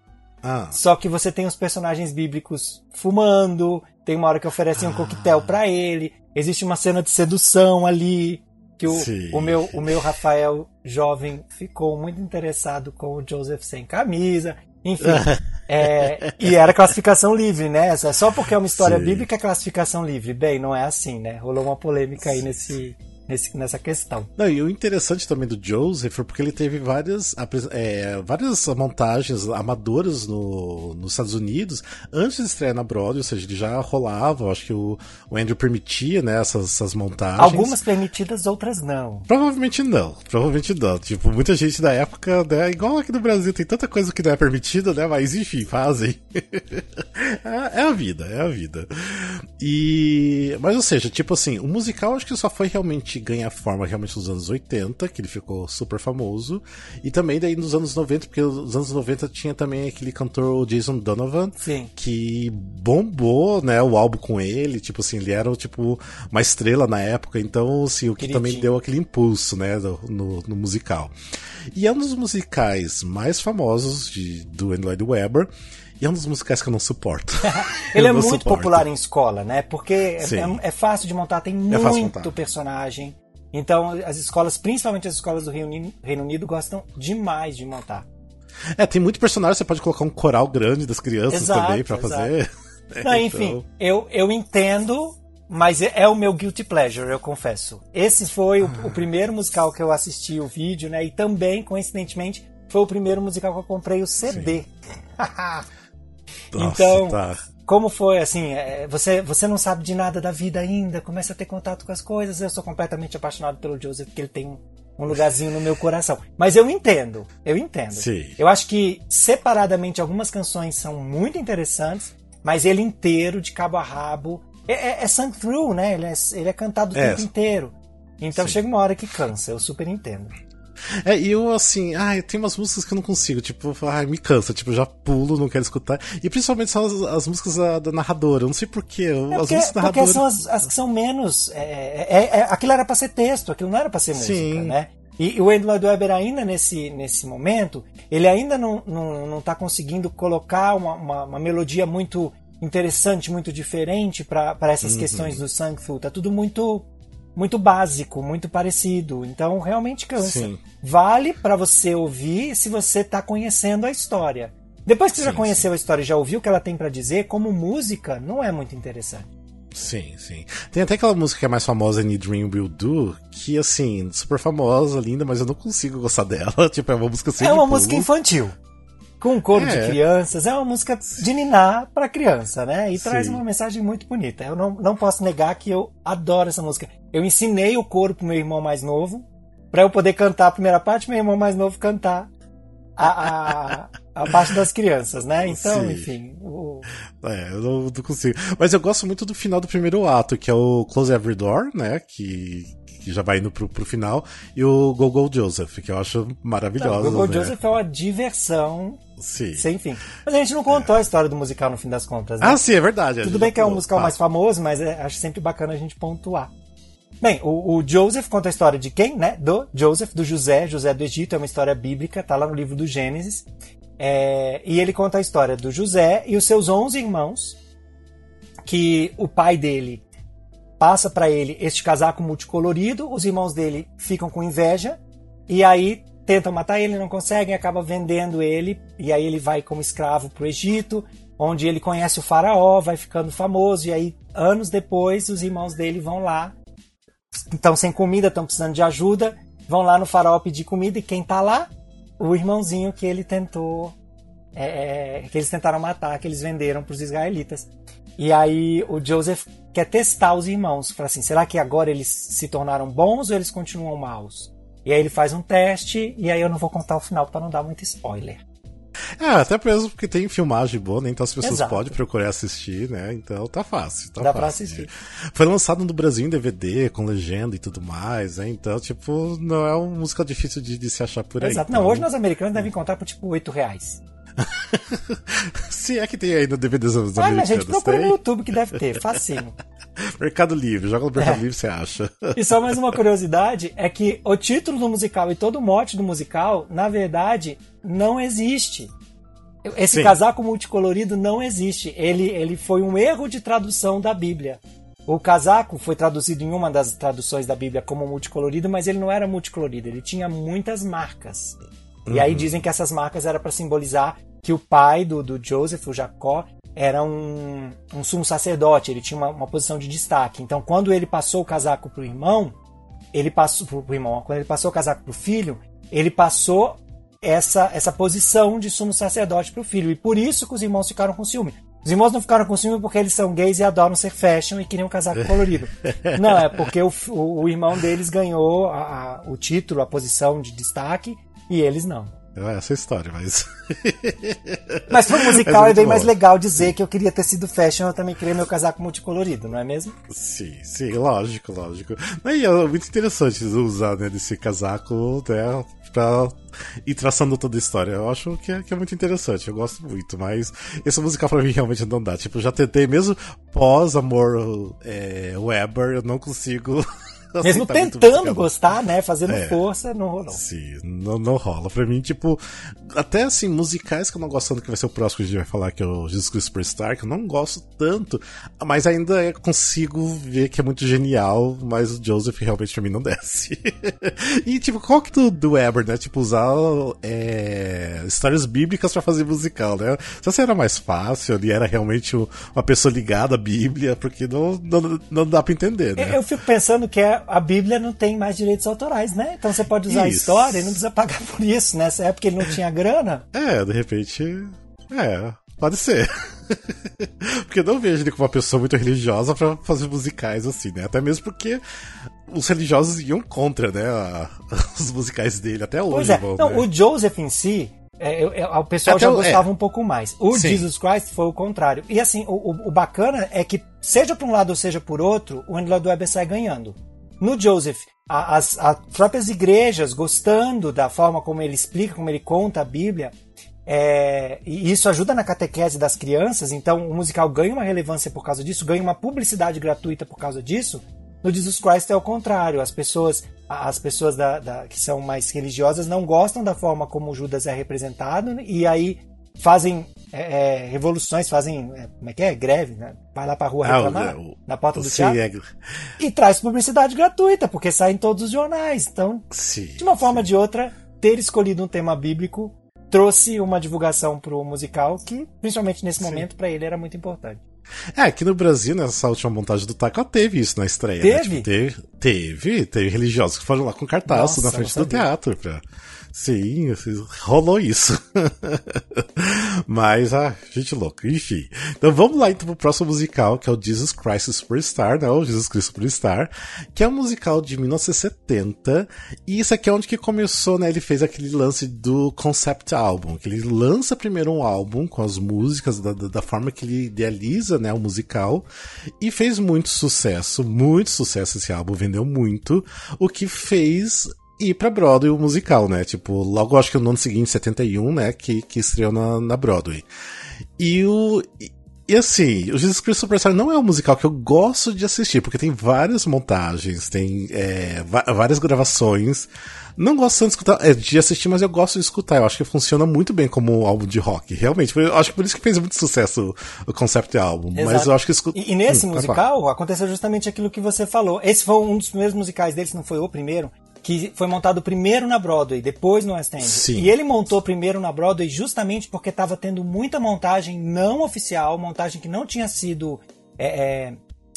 Ah. Só que você tem os personagens bíblicos fumando, tem uma hora que oferecem ah. um coquetel para ele, existe uma cena de sedução ali, que o, o, meu, o meu Rafael jovem ficou muito interessado com o Joseph sem camisa, enfim. é, e era classificação livre, né? Só porque é uma história Sim. bíblica é classificação livre. Bem, não é assim, né? Rolou uma polêmica aí nesse, nesse, nessa questão. Não, e o interessante também do Joseph foi porque ele teve várias, é, várias montagens amadoras no, nos Estados Unidos antes de estrear na Broadway, ou seja, ele já rolava, acho que o, o Andrew permitia né, essas, essas montagens. Algumas permitidas, outras não. Provavelmente não, provavelmente não. Tipo, muita gente da época, né, igual aqui no Brasil, tem tanta coisa que não é permitida, né, mas enfim, fazem. é, é a vida, é a vida. E, mas ou seja, tipo assim, o musical acho que só foi realmente ganha forma realmente nos anos 80, que ele ficou super famoso. E também daí nos anos 90, porque nos anos 90 tinha também aquele cantor Jason Donovan, Sim. que bombou, né, o álbum com ele, tipo assim, ele era tipo uma estrela na época, então assim, o que Queridinho. também deu aquele impulso, né, no, no, musical. E é um dos musicais mais famosos de, do Andrew Lloyd Webber. E é um dos musicais que eu não suporto. Ele é muito suporto. popular em escola, né? Porque é, é, fácil de montar, tem é muito personagem. Então, as escolas, principalmente as escolas do Reino Unido, Reino Unido, gostam demais de montar. É, tem muito personagem, você pode colocar um coral grande das crianças exato, também para fazer. Não, enfim, então... eu, eu entendo, mas é, é, o meu guilty pleasure, eu confesso. Esse foi o, o, primeiro musical que eu assisti o vídeo, né? E também, coincidentemente, foi o primeiro musical que eu comprei o CD. Nossa, então, tá. como foi assim? É, você, você não sabe de nada da vida ainda, começa a ter contato com as coisas. Eu sou completamente apaixonado pelo Joseph, porque ele tem um lugarzinho no meu coração. Mas eu entendo, eu entendo. Sim. Eu acho que separadamente algumas canções são muito interessantes, mas ele inteiro, de cabo a rabo, é, é, é sung through, né? Ele é, ele é cantado o é. tempo inteiro. Então Sim. chega uma hora que cansa, eu super entendo. É, e eu assim, ai, tem umas músicas que eu não consigo, tipo, ai, me cansa, tipo, já pulo, não quero escutar. E principalmente são as, as músicas da, da, narradora, eu não sei porquê. É porque, as músicas porque são as, as, que são menos. É, é, é, é, aquilo era pra ser texto, aquilo não era pra ser música, Sim. né? E, e o Edward Weber ainda nesse, nesse momento, ele ainda não, não, não tá conseguindo colocar uma, uma, uma melodia muito interessante, muito diferente para essas uhum. questões do Sangfu. Tá tudo muito muito básico, muito parecido. Então realmente cansa. Sim. Vale para você ouvir se você está conhecendo a história. Depois que você sim, já conheceu sim. a história e já ouviu o que ela tem para dizer, como música, não é muito interessante. Sim, sim. Tem até aquela música que é mais famosa, Any Dream Will Do, que assim, super famosa, linda, mas eu não consigo gostar dela. tipo, é uma música sem É uma música infantil com um coro é. de crianças. É uma música de ninar para criança, né? E Sim. traz uma mensagem muito bonita. Eu não, não posso negar que eu adoro essa música. Eu ensinei o coro pro meu irmão mais novo, para eu poder cantar a primeira parte, meu irmão mais novo cantar a, a, a parte das crianças, né? Então, Sim. enfim, o, É, eu não, não, consigo. Mas eu gosto muito do final do primeiro ato, que é o Close Every Door, né? Que, que já vai indo pro, pro final. E o Go Go Joseph, que eu acho maravilhoso. O Go Go né? Joseph é uma diversão. Sim. Sem fim. Mas a gente não contou é. a história do musical no fim das contas. Né? Ah, sim, é verdade. Tudo bem que é um musical mais famoso, mas é, acho sempre bacana a gente pontuar. Bem, o, o, Joseph conta a história de quem, né? Do Joseph, do José, José do Egito, é uma história bíblica, tá lá no livro do Gênesis. É, e ele conta a história do José e os seus 11 irmãos, que o pai dele passa para ele este casaco multicolorido, os irmãos dele ficam com inveja, e aí tentam matar ele, não conseguem, acaba vendendo ele, e aí ele vai como escravo para o Egito, onde ele conhece o faraó, vai ficando famoso, e aí anos depois os irmãos dele vão lá estão sem comida, estão precisando de ajuda, vão lá no faraó pedir comida e quem tá lá? O irmãozinho que ele tentou, é, é que eles tentaram matar, que eles venderam para os israelitas. E aí o Joseph quer testar os irmãos, fala assim, será que agora eles se tornaram bons ou eles continuam maus? E aí ele faz um teste e aí eu não vou contar o final para não dar muito spoiler. É, até mesmo porque tem filmagem boa, né? Então as pessoas Exato. podem procurar assistir, né? Então tá fácil. Tá Dá fácil. pra assistir. Foi lançado no Brasil em DVD, com legenda e tudo mais, né? Então, tipo, não é uma música difícil de, de se achar por aí. Exato. Então... Não, hoje nós americanos devem encontrar por tipo 8 reais. Se é que tem aí no DVD dos ah, americanos. gente, procura tem? no YouTube que deve ter, facinho. Mercado Livre, joga no Mercado é. Livre você acha. E só mais uma curiosidade, é que o título do musical e todo o mote do musical, na verdade, não existe. Esse Sim. casaco multicolorido não existe. Ele, ele foi um erro de tradução da Bíblia. O casaco foi traduzido em uma das traduções da Bíblia como multicolorido, mas ele não era multicolorido, ele tinha muitas marcas. Uhum. E aí uhum. dizem que essas marcas eram para simbolizar que o pai do, do Joseph, o Jacó, era um, um sumo sacerdote, ele tinha uma, uma posição de destaque. Então, quando ele passou o casaco pro irmão, ele passou pro irmão, quando ele passou o casaco pro filho, ele passou essa, essa posição de sumo sacerdote para o filho. E por isso que os irmãos ficaram com ciúme. Os irmãos não ficaram com ciúme porque eles são gays e adoram ser fashion e queriam um casaco colorido. não, é porque o, o, o irmão deles ganhou a, a, o título, a posição de destaque e eles não. É essa história, mas. mas pro musical é, é bem bom. mais legal dizer que eu queria ter sido fashion, eu também queria meu casaco multicolorido, não é mesmo? Sim, sim, lógico, lógico. E é muito interessante usar né, desse casaco né, pra ir traçando toda a história. Eu acho que é, que é muito interessante, eu gosto muito, mas esse musical pra mim realmente não dá. Tipo, já tentei mesmo pós-amor é, Weber, eu não consigo. Mesmo tentando gostar, né? Fazendo é, força, não rolou. Sim, não, não rola. Pra mim, tipo, até assim, musicais que eu não gosto tanto, que vai ser o próximo que a gente vai falar, que é o Jesus Christ Superstar, que eu não gosto tanto, mas ainda consigo ver que é muito genial, mas o Joseph realmente pra mim não desce. e, tipo, qual que do, do Weber, né? Tipo, usar é, histórias bíblicas para fazer musical, né? Se era mais fácil, ele era realmente uma pessoa ligada à Bíblia, porque não, não, não dá pra entender, né? Eu fico pensando que é a Bíblia não tem mais direitos autorais, né? Então você pode usar isso. a história e não precisa pagar por isso. Nessa época ele não tinha grana. É, de repente. É, pode ser. porque eu não vejo ele como uma pessoa muito religiosa para fazer musicais assim, né? Até mesmo porque os religiosos iam contra, né? A, os musicais dele, até hoje. É. Vão, não, né? o Joseph em si, é, é, o pessoal Até já gostava é. um pouco mais. O Sim. Jesus Christ foi o contrário. E assim, o, o, o, bacana é que, seja por um lado ou seja por outro, o Angela Weber sai ganhando. No Joseph, as, as próprias igrejas gostando da forma como ele explica, como ele conta a Bíblia, é, e isso ajuda na catequese das crianças, então o musical ganha uma relevância por causa disso, ganha uma publicidade gratuita por causa disso. No Jesus Christ é o contrário, as pessoas, as pessoas da, da, que são mais religiosas não gostam da forma como Judas é representado, e aí fazem é, é, revoluções, fazem. É, como é que é? Greve, né? Vai lá pra rua ah, reclamar o, na porta do sim, teatro. É... E traz publicidade gratuita, porque sai em todos os jornais. Então, sim, de uma forma ou de outra, ter escolhido um tema bíblico trouxe uma divulgação pro musical que, principalmente nesse momento, para ele era muito importante. É, aqui no Brasil, nessa última montagem do Taco, teve isso na estreia. Teve? Né? Tipo, teve, Teve, teve religiosos que foram lá com cartaz Nossa, na frente do teatro pra Sim, rolou isso. Mas, ah, gente louca, enfim. Então vamos lá então pro próximo musical, que é o Jesus Christ Superstar, né? O Jesus Cristo Superstar, que é um musical de 1970. E isso aqui é onde que começou, né? Ele fez aquele lance do concept album, que ele lança primeiro um álbum com as músicas, da, da forma que ele idealiza, né? O musical. E fez muito sucesso, muito sucesso esse álbum, vendeu muito. O que fez e pra Broadway o musical, né? Tipo, logo acho que no ano seguinte, 71, né? Que, que estreou na, na Broadway. E o. E, e assim, o Jesus Cristo Superstar não é um musical que eu gosto de assistir, porque tem várias montagens, tem é, várias gravações. Não gosto tanto de, escutar, é, de assistir, mas eu gosto de escutar. Eu acho que funciona muito bem como um álbum de rock. Realmente. Eu acho que por isso que fez muito sucesso o concept álbum. Exato. Mas eu acho que escuta. E, e nesse hum, musical aconteceu justamente aquilo que você falou. Esse foi um dos primeiros musicais dele, se não foi o primeiro que foi montado primeiro na Broadway, depois no West End. Sim. E ele montou primeiro na Broadway justamente porque estava tendo muita montagem não oficial, montagem que não tinha sido é, é,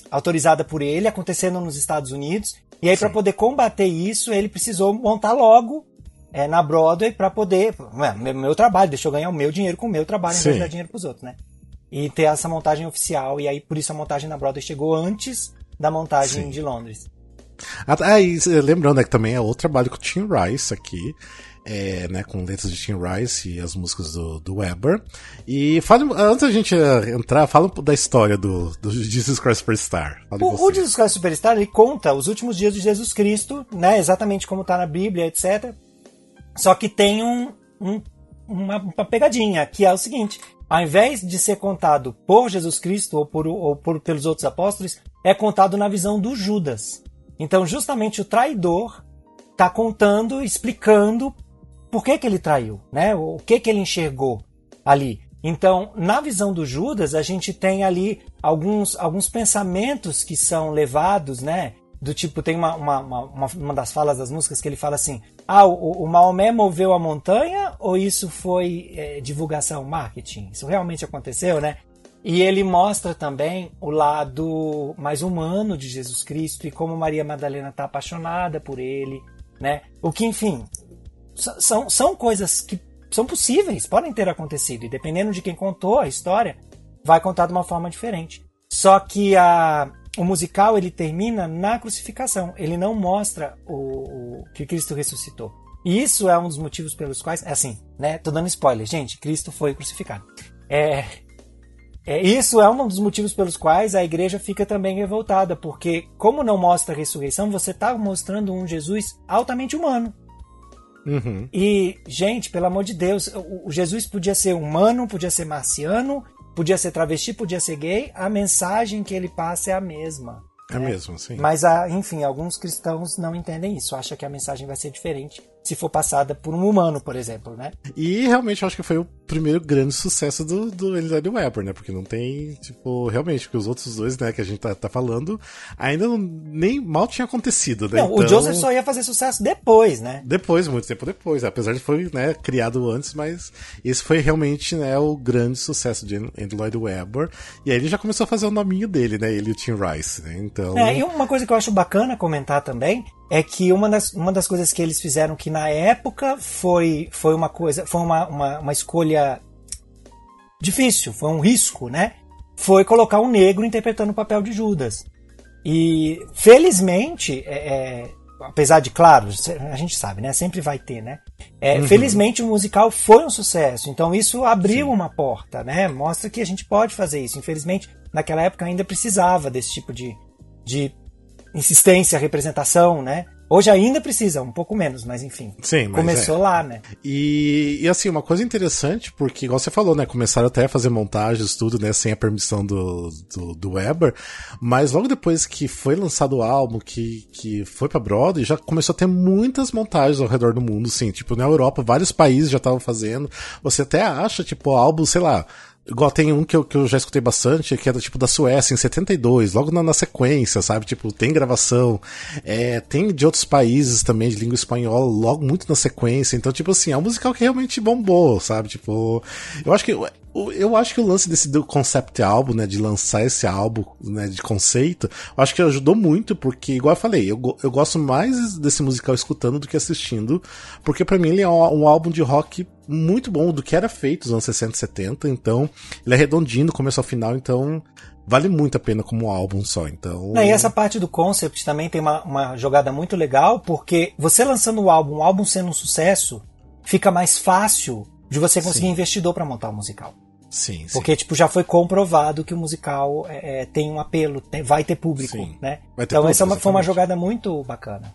autorizada por ele, acontecendo nos Estados Unidos. E aí, para poder combater isso, ele precisou montar logo é, na Broadway para poder. meu, meu, trabalho, deixa eu ganhar o meu dinheiro com o meu trabalho, em vez de dar dinheiro pros outros, né? E ter essa montagem oficial. E aí, por isso, a montagem na Broadway chegou antes da montagem Sim. de Londres. Ah, e, lembrando né, que também é outro trabalho com o Tim Rice aqui. É, né, com letras de Tim Rice e as músicas do, do Weber. E fale, antes da gente entrar, fala um da história do, do Jesus Christ Superstar. O, o, Jesus Christ Superstar ele conta os últimos dias de Jesus Cristo, né, exatamente como está na Bíblia, etc. Só que tem um, um, uma, uma, pegadinha, que é o seguinte: ao invés de ser contado por Jesus Cristo ou, por, ou por, pelos outros apóstolos, é contado na visão do Judas. Então, justamente o traidor está contando, explicando por que, que ele traiu, né? O que, que ele enxergou ali. Então, na visão do Judas, a gente tem ali alguns, alguns pensamentos que são levados, né? Do tipo, tem uma, uma, uma, uma das falas das músicas que ele fala assim: Ah, o, o Maomé moveu a montanha ou isso foi é, divulgação, marketing? Isso realmente aconteceu, né? E ele mostra também o lado mais humano de Jesus Cristo e como Maria Madalena está apaixonada por ele, né? O que, enfim, são, são coisas que são possíveis, podem ter acontecido, e dependendo de quem contou a história, vai contar de uma forma diferente. Só que a, o musical ele termina na crucificação, ele não mostra o, o que Cristo ressuscitou. E isso é um dos motivos pelos quais, é assim, né? Tô dando spoiler, gente, Cristo foi crucificado. É, é, isso é um dos motivos pelos quais a igreja fica também revoltada, porque, como não mostra a ressurreição, você está mostrando um Jesus altamente humano. Uhum. E, gente, pelo amor de Deus, o, o Jesus podia ser humano, podia ser marciano, podia ser travesti, podia ser gay, a mensagem que ele passa é a mesma. É né? mesmo, sim. Mas, enfim, alguns cristãos não entendem isso, acham que a mensagem vai ser diferente se for passada por um humano, por exemplo, né? E realmente eu acho que foi o primeiro grande sucesso do, do Elizabeth Weber, né? Porque não tem, tipo, realmente, porque os outros dois, né, que a gente tá, tá falando, ainda não, nem mal tinha acontecido, né? Não, então... o Joseph só ia fazer sucesso depois, né? Depois, muito tempo depois, apesar de foi, né, criado antes, mas esse foi realmente, né, o grande sucesso de Andrew Lloyd Webber. E aí ele já começou a fazer o nominho dele, né? Ele e o Tim Rice, né? Então... É, e uma coisa que eu acho bacana comentar também é que uma das, uma das coisas que eles fizeram que na época foi, foi uma coisa, foi uma, uma, uma escolha difícil, foi um risco, né? Foi colocar um negro interpretando o papel de Judas. E felizmente, é, é, apesar de, claro, a gente sabe, né? Sempre vai ter, né? É, uhum. Felizmente o musical foi um sucesso, então isso abriu Sim. uma porta, né? Mostra que a gente pode fazer isso. Infelizmente, naquela época ainda precisava desse tipo de, de insistência, representação, né? Hoje ainda precisa, um pouco menos, mas enfim. Sim, mas começou é. lá, né? E, e assim, uma coisa interessante, porque, igual você falou, né? Começaram até a fazer montagens, tudo, né? Sem a permissão do, do, do Weber. Mas logo depois que foi lançado o álbum, que, que foi pra Broadway, já começou a ter muitas montagens ao redor do mundo, assim. Tipo, na Europa, vários países já estavam fazendo. Você até acha, tipo, álbum, sei lá, Igual tem um que eu, que eu já escutei bastante, que é do tipo da Suécia, em 72, logo na, na sequência, sabe? Tipo, tem gravação. É, tem de outros países também, de língua espanhola, logo muito na sequência. Então, tipo assim, é um musical que realmente bombou, sabe? Tipo, eu acho que eu acho que o lance desse do concept álbum, né, de lançar esse álbum, né, de conceito, eu acho que ajudou muito, porque, igual eu falei, eu, eu gosto mais desse musical escutando do que assistindo, porque para mim ele é um, um, álbum de rock muito bom do que era feito nos anos 60 e 70, então ele é redondinho do começo ao final, então vale muito a pena como um álbum só, então... E essa parte do concept também tem uma, uma jogada muito legal, porque você lançando o álbum, o álbum sendo um sucesso, fica mais fácil de você conseguir Sim. investidor para montar o um musical. Sim, Porque, tipo, já foi comprovado que o musical é, é, tem um apelo, tem, vai ter público, sim. né? Ter então, público, essa é uma, foi uma jogada muito bacana.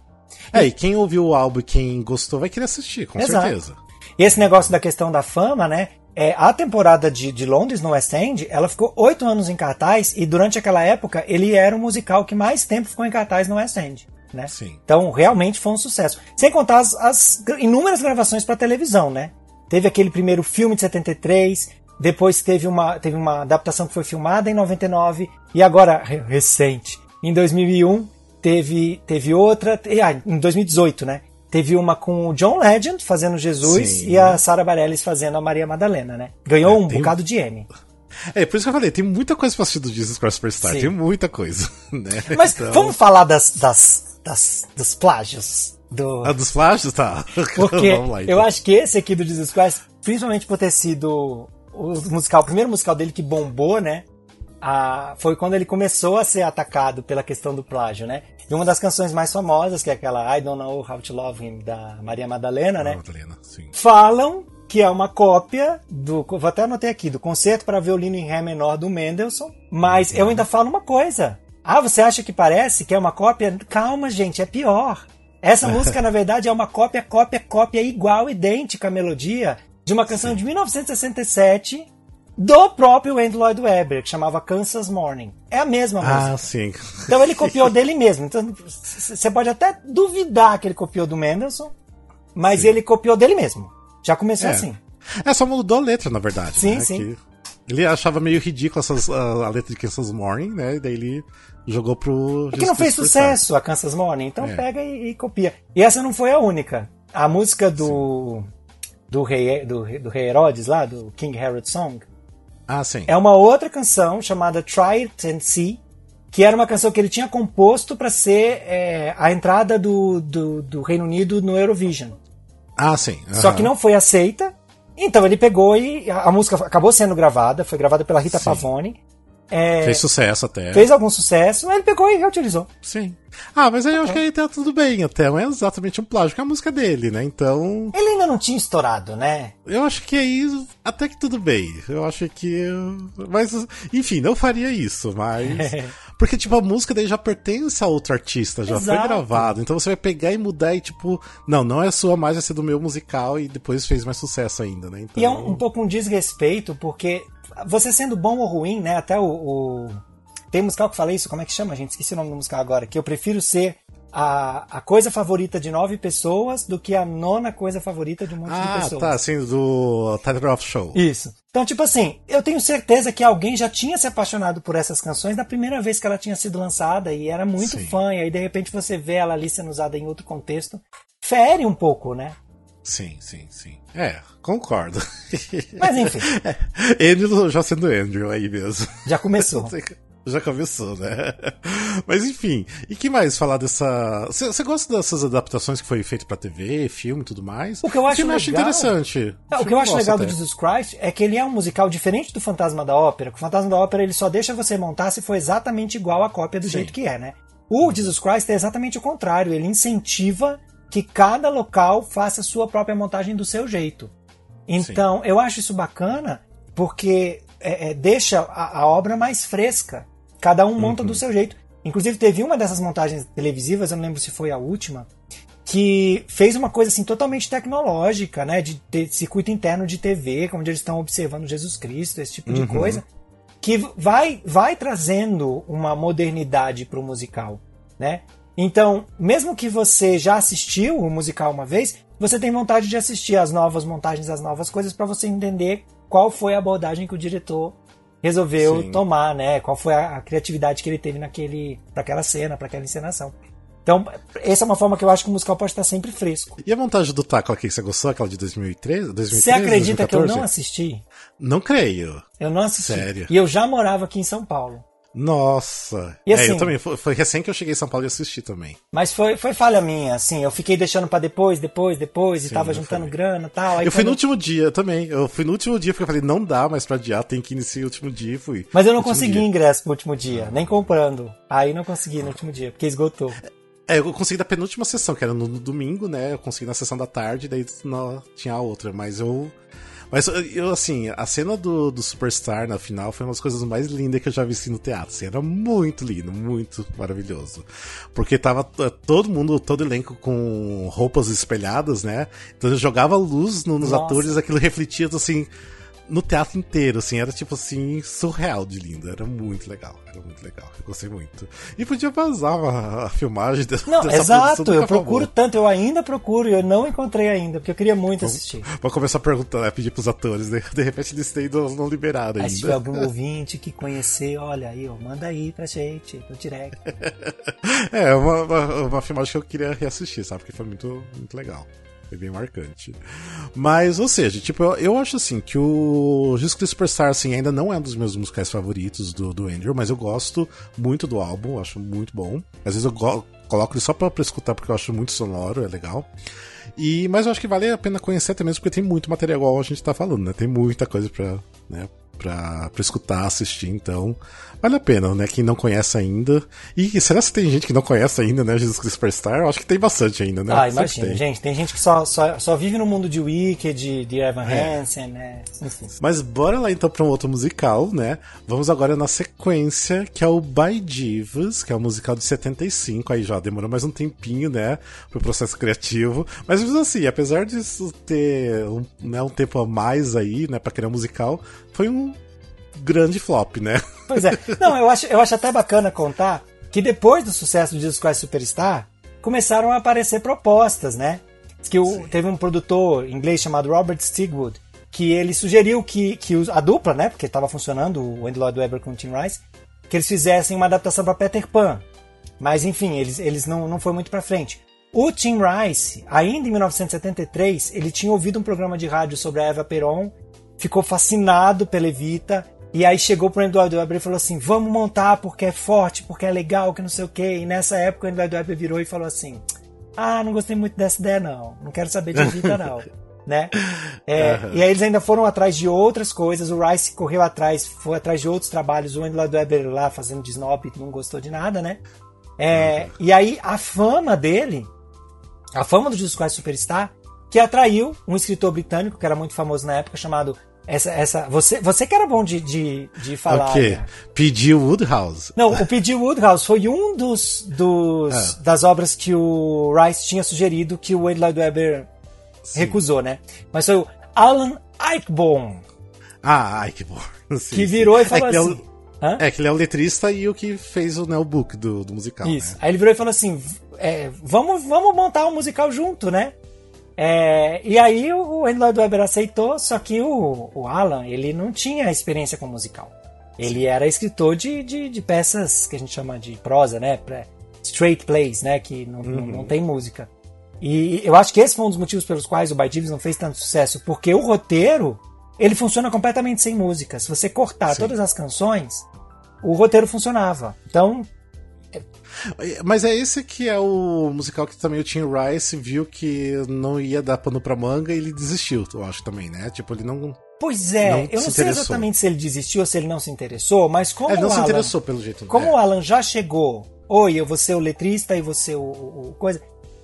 É, e quem ouviu o álbum e quem gostou vai querer assistir, com Exato. certeza. E esse negócio da questão da fama, né? É, a temporada de, de Londres, no West End, ela ficou oito anos em cartaz e durante aquela época ele era o musical que mais tempo ficou em cartaz no West End. Né? Então realmente foi um sucesso. Sem contar as, as inúmeras gravações para televisão, né? Teve aquele primeiro filme de 73, depois teve uma, teve uma adaptação que foi filmada em 99 e agora recente, em 2001 teve teve outra, ah, em 2018, né? Teve uma com o John Legend fazendo Jesus Sim. e a Sarah Bareilles fazendo a Maria Madalena, né? Ganhou é, um tem... bocado de M. É, por isso que eu falei, tem muita coisa pra assistir do Jesus Christ Superstar, Sim. tem muita coisa, né? Mas então... vamos falar das, das, das, dos plágios. Do... Ah, dos plágios? Tá. Porque lá, então. eu acho que esse aqui do Jesus Christ, principalmente por ter sido o musical, o primeiro musical dele que bombou, né? A, foi quando ele começou a ser atacado pela questão do plágio, né? E uma das canções mais famosas, que é aquela I Don't Know How to Love Him, da Maria Madalena, né? Madalena, sim. Falam que é uma cópia do. Vou até anotar aqui, do concerto para violino em Ré menor do Mendelssohn. Mas eu ainda falo uma coisa. Ah, você acha que parece que é uma cópia? Calma, gente, é pior. Essa música, na verdade, é uma cópia, cópia, cópia igual, idêntica à melodia de uma canção Sim. de 1967 do próprio Andrew Lloyd Webber, que chamava Kansas Morning. É a mesma ah, música. Ah, sim. Então ele copiou dele mesmo. Então você pode até duvidar que ele copiou do Mendelssohn, mas sim. ele copiou dele mesmo. Já começou é. assim. É, só mudou a letra, na verdade. Sim, né? sim. Que ele achava meio ridículo essas, a, a, letra de Kansas Morning, né? E daí ele jogou pro. É que não fez sucesso a Kansas Morning, então é. pega e, e, copia. E essa não foi a única. A música do. Sim do rei, do, do rei Herodes lá, do King Herod Song. Ah, sim. É uma outra canção chamada Try It and See, que era uma canção que ele tinha composto para ser é, a entrada do, do, do, Reino Unido no Eurovision. Ah, sim. Uhum. Só que não foi aceita. Então ele pegou e a, música acabou sendo gravada, foi gravada pela Rita sim. Pavone. É, fez sucesso até. Fez algum sucesso, ele pegou e reutilizou. Sim. Ah, mas aí eu acho que aí tá tudo bem até. Não é exatamente um plágio, que é a música dele, né? Então. Ele ainda não tinha estourado, né? Eu acho que aí até que tudo bem. Eu acho que. Mas, enfim, não faria isso, mas. Porque, tipo, a música daí já pertence a outro artista, já Exato. foi gravado. Então você vai pegar e mudar e, tipo, não, não é sua mais, vai ser do meu musical e depois fez mais sucesso ainda, né? Então... E é um, um pouco um desrespeito, porque você sendo bom ou ruim, né? Até o, o, Tem musical que fala isso, como é que chama, gente? Esqueci o nome do musical agora. Que eu prefiro ser a, a coisa favorita de nove pessoas do que a nona coisa favorita de um monte ah, de pessoas. Ah, tá, assim, do Telegraph Show. Isso. Então, tipo assim, eu tenho certeza que alguém já tinha se apaixonado por essas canções na primeira vez que ela tinha sido lançada e era muito Sim. fã, e aí de repente você vê ela ali sendo usada em outro contexto. Fere um pouco, né? Sim, sim, sim. É, concordo. Mas enfim. É, Andrew já sendo Andrew aí mesmo. Já começou. Já começou, né? Mas enfim, e que mais falar dessa. Você gosta dessas adaptações que foi feito pra TV, filme e tudo mais? O que eu acho, legal... acho interessante. o que eu acho legal até. do Jesus Christ é que ele é um musical diferente do Fantasma da Ópera. o Fantasma da Ópera ele só deixa você montar se for exatamente igual a cópia do Sim. jeito que é, né? O Jesus Christ é exatamente o contrário. Ele incentiva que cada local faça a sua própria montagem do seu jeito. Então, Sim. eu acho isso bacana porque é, é, deixa a, a, obra mais fresca. Cada um monta uhum. do seu jeito. Inclusive, teve uma dessas montagens televisivas, eu não lembro se foi a última, que fez uma coisa assim totalmente tecnológica, né? De, de circuito interno de TV, onde eles estão observando Jesus Cristo, esse tipo de uhum. coisa, que vai, vai trazendo uma modernidade para o musical, né? Então, mesmo que você já assistiu o musical uma vez, você tem vontade de assistir as novas montagens, as novas coisas, para você entender qual foi a abordagem que o diretor resolveu Sim. tomar, né? Qual foi a, a, criatividade que ele teve naquele, para aquela cena, para aquela encenação. Então, essa é uma forma que eu acho que o musical pode estar sempre fresco. E a montagem do taco aqui que você gostou, aquela de 2013? 2013 você acredita 2014? que eu não assisti? Não creio. Eu não assisti. Sério? E eu já morava aqui em São Paulo. Nossa. E é, assim- eu também. Foi, foi recém que eu cheguei em São Paulo e assisti também. Mas foi, foi falha minha, assim. Eu fiquei deixando pra depois, depois, depois, e Sim, tava eu juntando falei. grana e tal. Eu fui no último dia também. Eu fui no último dia porque eu falei, não dá mais pra adiar, tem que iniciar o último dia e fui. Mas eu não consegui dia. ingresso pro último dia, nem comprando. Aí não consegui no último dia, porque esgotou. É, eu consegui da penúltima sessão, que era no, no domingo, né? Eu consegui na sessão da tarde, daí não, tinha a outra, mas eu. Mas eu, assim, a cena do, do Superstar na final foi uma das coisas mais lindas que eu já vi assim, no teatro. Assim, era muito lindo, muito maravilhoso. Porque tava todo mundo, todo elenco com roupas espelhadas, né? Então eu jogava luz no- nos Nossa. atores, aquilo refletia assim. No teatro inteiro, assim, era tipo assim, surreal de lindo. Era muito legal, era muito legal. Eu gostei muito. E podia vazar a, a filmagem de- Não, dessa exato, eu procuro tanto, eu ainda procuro, e eu não encontrei ainda, porque eu queria muito assistir. Vou começar a perguntar, né, pedir pros atores, né? De repente eles têm não, não liberaram Aí se tiver ainda. algum ouvinte que conhecer, olha aí, ó, manda aí pra gente, no direct. É, uma, uma, uma filmagem que eu queria reassistir, sabe? Porque foi muito, muito legal. Foi bem marcante. Mas, ou seja, tipo, eu, eu acho assim que o Jesus Cristo Superstar, assim, ainda não é um dos meus musicais favoritos do, do Andrew, mas eu gosto muito do álbum, acho muito bom. Às vezes eu coloco ele só pra, pra escutar porque eu acho muito sonoro, é legal. E, mas eu acho que vale a pena conhecer até mesmo porque tem muito material igual a gente tá falando, né? Tem muita coisa pra, né, pra, pra escutar, assistir, então vale a pena, né? Quem não conhece ainda. E será que tem gente que não conhece ainda, né? Jesus Cristo Superstar? Eu acho que tem bastante ainda, né? Ah, imagina, gente, tem gente que só, só, só vive no mundo de Wicked, de Evan Hansen, né? Enfim. Mas bora lá então pra um outro musical, né? Vamos agora na sequência, que é o By Divas, que é um musical de 75. Aí já demorou mais um tempinho, né? Pro processo criativo. Mas assim, apesar disso ter um, né, um tempo a mais aí, né, pra criar um musical, foi um grande flop, né? Pois é. Não, eu acho, eu acho até bacana contar que depois do sucesso do Jesus Christ Superstar, começaram a aparecer propostas, né? Diz Que o, teve um produtor inglês chamado Robert Stigwood, que ele sugeriu que, que a dupla, né? Porque estava funcionando, o Andy Lloyd Webber com o Tim Rice, que eles fizessem uma adaptação para Peter Pan. Mas enfim, eles, eles não, não foi muito para frente. O Tim Rice, ainda em 1973, ele tinha ouvido um programa de rádio sobre a Eva Peron, ficou fascinado pela Evita, e aí chegou pro Lloyd Webber e falou assim: vamos montar porque é forte, porque é legal, que não sei o quê. E nessa época o Lloyd Webber virou e falou assim: ah, não gostei muito dessa ideia não, não quero saber de Evita não. Né? É, E aí eles ainda foram atrás de outras coisas. O Rice correu atrás, foi atrás de outros trabalhos. O Andy Lloyd Webber lá fazendo de snob não gostou de nada, né? É, E aí a fama dele, a fama do Jesus Christ Superstar, que atraiu um escritor britânico que era muito famoso na época, chamado essa, essa você, você que era bom de, de, de falar. ok. né? Pediu Woodhouse. Não, o P.G. Woodhouse foi um dos, dos Ah. das obras que o Rice tinha sugerido que o Andy Lloyd Webber recusou, né? Mas foi o Alan Ayckbourn Ah, bom. Sim, que sim. virou e é falou é o- assim. Hã? É que ele é o letrista e o que fez o, né, o book do, do musical. Isso. Né? Aí ele virou e falou assim: é, vamos, vamos montar um musical junto, né? É, e aí o Andy Lloyd Webber aceitou, só que o, o Alan, ele não tinha experiência com musical. Ele era escritor de, de, de peças que a gente chama de prosa, né? Straight plays, né? Que não, não, não tem música. E eu acho que esse foi um dos motivos pelos quais o By Divas não fez tanto sucesso, porque o roteiro, ele funciona completamente sem música. Se você cortar Sim. todas as canções, o roteiro funcionava. Então, Mas é esse que é o musical que também o Tim Rice viu que não ia dar pano pra manga e ele desistiu, eu acho também, né? Tipo, ele não. Pois é, Não eu se não sei interessou. exatamente se ele desistiu ou se ele não se interessou, mas como É, não o se Alan, interessou pelo jeito. como é. o Alan já chegou, oi, eu vou ser o letrista e você o, o- coisa.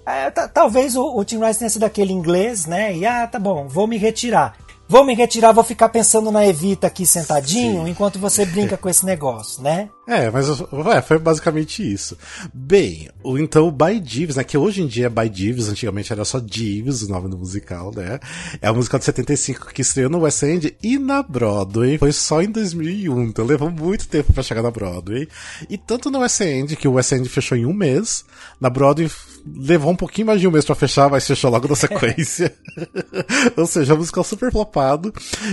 é, ta- talvez o, o Tim Rice tenha sido aquele inglês, né? E ah, tá bom, vou me retirar. Vou me retirar, vou ficar pensando na Evita aqui sentadinho Sim. enquanto você brinca com esse negócio, né? É, mas é, foi basicamente isso. Bem, o, então o By Jeeves, né? Que hoje em dia é By Jeeves, antigamente era só Jeeves o nome do musical, né? É o musical de 75 que estreou no West End e na Broadway. Foi só em 2001, então levou muito tempo pra chegar na Broadway. E tanto no West End, que o West End fechou em um mês, na Broadway levou um pouquinho mais de um mês pra fechar, mas fechou logo na sequência. Ou seja, é um musical super flopado.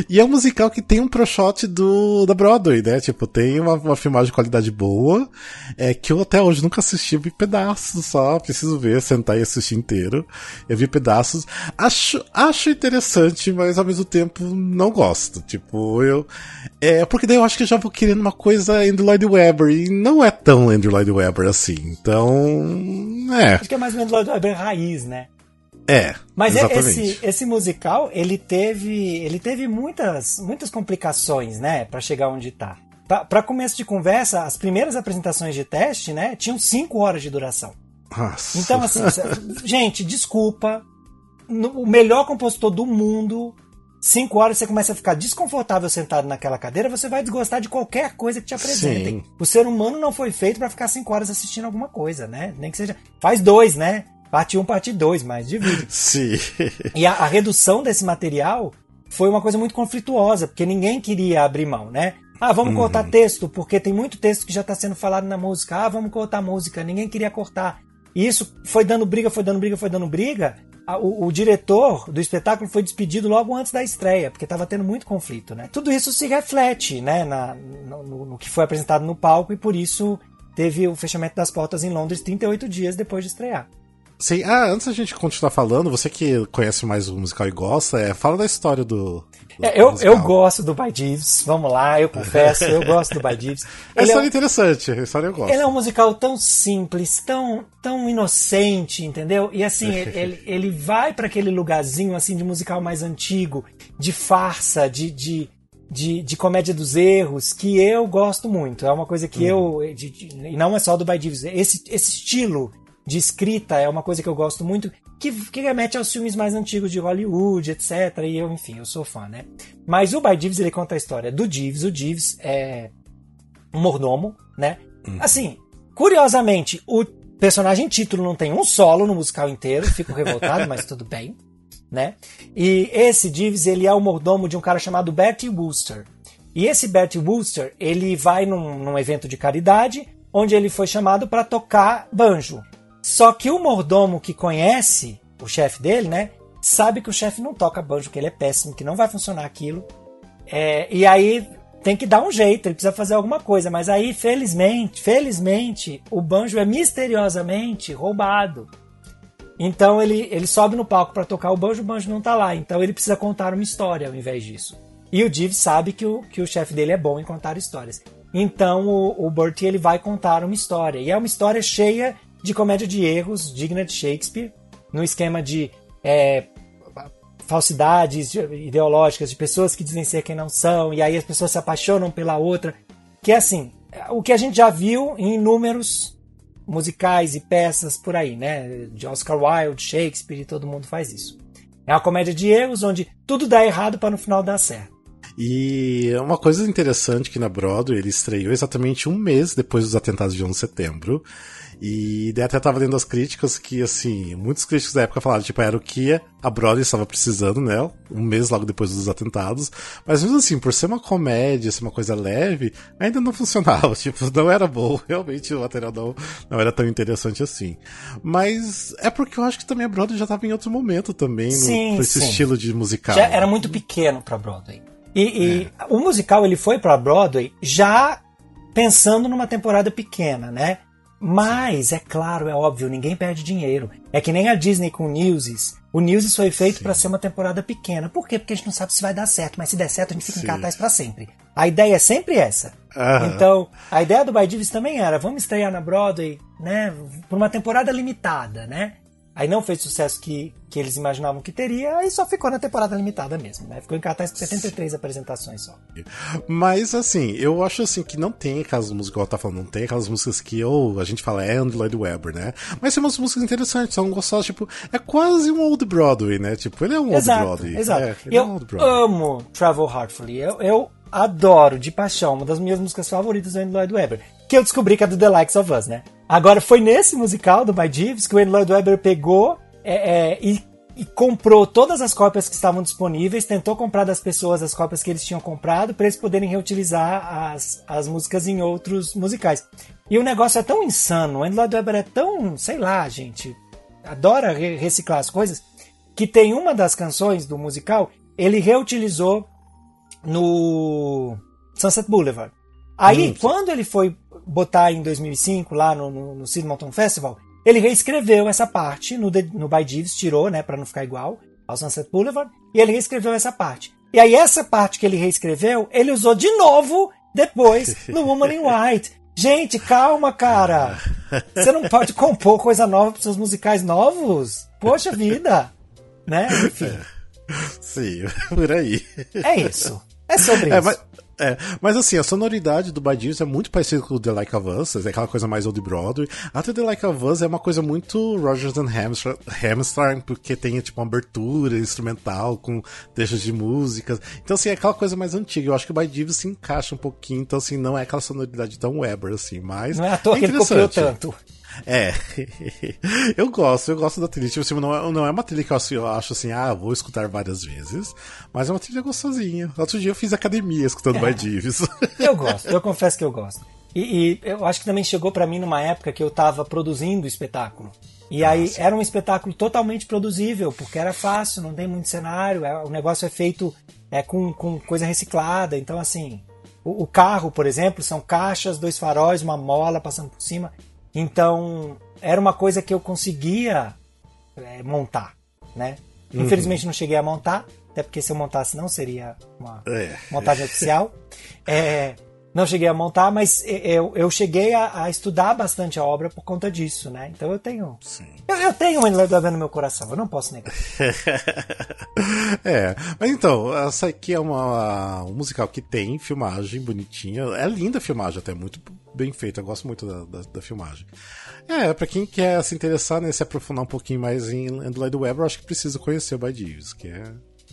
E é um musical que tem um pro shot do, da Broadway, né? Tipo, tem uma, uma filmagem de qualidade boa, é, que eu até hoje nunca assisti, vi pedaços só, preciso ver, sentar e assistir inteiro. Eu vi pedaços. Acho, acho interessante, mas ao mesmo tempo não gosto. Tipo, eu. É, porque daí eu acho que eu já vou querendo uma coisa Andrew Lloyd Webber, e não é tão Andrew Lloyd Webber assim. Então. É. Acho que é mais ou menos Lloyd Webber raiz, né? É. Mas esse, esse musical, ele teve, ele teve muitas, muitas complicações, né, para chegar onde tá. Para começo de conversa, as primeiras apresentações de teste, né, tinham 5 horas de duração. Nossa. Então, assim, gente, desculpa. O melhor compositor do mundo, 5 horas você começa a ficar desconfortável sentado naquela cadeira, você vai desgostar de qualquer coisa que te apresentem. Sim. O ser humano não foi feito para ficar 5 horas assistindo alguma coisa, né? Nem que seja. Faz dois, né? Parte 1, um, parte 2, mas divide. Sim. E a, a, redução desse material foi uma coisa muito conflituosa, porque ninguém queria abrir mão, né? Ah, vamos uhum. cortar texto, porque tem muito texto que já está sendo falado na música. Ah, vamos cortar música. Ninguém queria cortar. E isso foi dando briga, foi dando briga, foi dando briga. O, o, diretor do espetáculo foi despedido logo antes da estreia, porque estava tendo muito conflito, né? Tudo isso se reflete, né, na, no, no, que foi apresentado no palco e por isso teve o fechamento das portas em Londres 38 dias depois de estrear. Sim, ah, antes da gente continuar falando, você que conhece mais o musical e gosta, é, fala da história do. do é, eu, eu gosto do By Jeeves, vamos lá, eu confesso, eu gosto do By Jeeves. A história é, é interessante, a história eu gosto. Ele é um musical tão simples, tão, tão inocente, entendeu? E assim, ele, ele vai para aquele lugarzinho assim de musical mais antigo, de farsa, de, de, de, de, comédia dos erros que eu gosto muito. É uma coisa que uhum. eu. De, de, e não é só do By Jeeves. Esse, esse estilo de escrita é uma coisa que eu gosto muito, que, que remete aos filmes mais antigos de Hollywood, etc. E eu, enfim, eu sou fã, né? Mas o By Jeeves, ele conta a história do Jeeves. O Jeeves é um mordomo, né? Hum. Assim, curiosamente, o personagem título não tem um solo no musical inteiro, fico revoltado, mas tudo bem, né? E esse Jeeves, ele é o mordomo de um cara chamado Bertie Wooster. E esse Bertie Wooster, ele vai num, num evento de caridade, onde ele foi chamado para tocar banjo. Só que o mordomo que conhece o chefe dele, né? Sabe que o chefe não toca banjo, que ele é péssimo, que não vai funcionar aquilo. É, e aí tem que dar um jeito, ele precisa fazer alguma coisa. Mas aí, felizmente, felizmente, o banjo é misteriosamente roubado. Então ele, ele sobe no palco para tocar o banjo, o banjo não tá lá. Então ele precisa contar uma história ao invés disso. E o Div sabe que o, que o chefe dele é bom em contar histórias. Então o, o Bertie ele vai contar uma história. E é uma história cheia de comédia de erros, digna de Shakespeare, no esquema de é, falsidades ideológicas, de pessoas que dizem ser quem não são, e aí as pessoas se apaixonam pela outra. Que é assim, o que a gente já viu em inúmeros musicais e peças por aí, né? De Oscar Wilde, Shakespeare, todo mundo faz isso. É uma comédia de erros onde tudo dá errado para no final dar certo. E uma coisa interessante que na Broadway ele estreou exatamente um mês depois dos atentados de 11 de setembro. E daí até tava lendo as críticas que, assim, muitos críticos da época falaram, tipo, era o que a Broadway estava precisando, né? Um mês logo depois dos atentados. Mas mesmo assim, por ser uma comédia, ser uma coisa leve, ainda não funcionava. Tipo, não era bom. Realmente o material não, não era tão interessante assim. Mas é porque eu acho que também a Broadway já tava em outro momento também, sim, no, esse sim. estilo de musical. Já era muito pequeno pra Broadway. E, e é. o musical ele foi pra Broadway já pensando numa temporada pequena, né? Mas, é claro, é óbvio, ninguém perde dinheiro. É que nem a Disney com o Newsies. O Newsies foi feito para ser uma temporada pequena. Por quê? Porque a gente não sabe se vai dar certo, mas se der certo, a gente fica Sim. em cartaz para sempre. A ideia é sempre essa. Então, a ideia do By também era, vamos estrear na Broadway, né, por uma temporada limitada, né? Aí não fez o sucesso que, que eles imaginavam que teria, aí só ficou na temporada limitada mesmo, né? Ficou em cartaz com 73 apresentações só. Mas assim, eu acho assim que não tem aquelas músicas, igual tá falando, não tem aquelas músicas que eu, a gente fala é Andrew Lloyd Webber, né? Mas tem umas músicas interessantes, são gostosas, tipo, é quase um Old Broadway, né? Tipo, ele é um exato, Old Broadway. Exato. É, eu é um amo Travel Heartfully. Eu, eu adoro de paixão, uma das minhas músicas favoritas do Andrew Lloyd Webber, que eu descobri que é do The Likes of Us, né? Agora, foi nesse musical do My Jeeves que o Andrew Lloyd Webber pegou é, é, e, e, comprou todas as cópias que estavam disponíveis, tentou comprar das pessoas as cópias que eles tinham comprado para eles poderem reutilizar as, as músicas em outros musicais. E o negócio é tão insano, o Andrew Lloyd Webber é tão, sei lá, gente, adora reciclar as coisas, que tem uma das canções do musical ele reutilizou no Sunset Boulevard. Aí, hum, quando ele foi botar em 2005 lá no, no, no Sid Mountain Festival, ele reescreveu essa parte no, no By Jeeves, tirou, né, para não ficar igual ao Sunset Boulevard, e ele reescreveu essa parte. E aí essa parte que ele reescreveu, ele usou de novo depois no Woman in White. Gente, calma, cara. Você não pode compor coisa nova para seus musicais novos. Poxa vida. Né? Enfim. Sim, por aí. É isso. É sobre é, isso. Mas, é, mas assim, a sonoridade do Badius é muito parecida com o The Like of Us, é aquela coisa mais Old Broadway. Até The Like of Us é uma coisa muito Rogers and Hammerstein, porque tem tipo uma abertura instrumental com trechos de músicas. Então assim, é aquela coisa mais antiga. Eu acho que o Badius se encaixa um pouquinho, então assim, não é aquela sonoridade tão Weber assim, mas Não é à toa é que ele copiou tanto. É. eu gosto, eu gosto da trilha. Tipo assim, não, é, não é uma trilha que eu, assim, eu acho assim, ah, vou escutar várias vezes. Mas é uma trilha gostosinha. Outro dia eu fiz academia escutando é. Dives. eu gosto, eu confesso que eu gosto. E, e eu acho que também chegou para mim numa época que eu tava produzindo o espetáculo. E ah, aí era um espetáculo totalmente produzível, porque era fácil, não tem muito cenário, é, o negócio é feito é, com, com coisa reciclada. Então, assim, o, o carro, por exemplo, são caixas, dois faróis, uma mola passando por cima. Então, era uma coisa que eu conseguia é, montar, né? Uhum. Infelizmente não cheguei a montar, até porque se eu montasse não seria uma é. montagem oficial. É, não cheguei a montar, mas eu, eu cheguei a, a, estudar bastante a obra por conta disso, né? Então eu tenho. Sim. Eu, eu tenho um Enledador no meu coração, eu não posso negar. é, mas então, essa aqui é uma, um musical que tem filmagem bonitinha. É linda a filmagem, até muito bem feita. Eu gosto muito da, da, da filmagem. É, pra quem quer se interessar, né, se aprofundar um pouquinho mais em Android Web, eu acho que precisa conhecer o By Jeeves, que é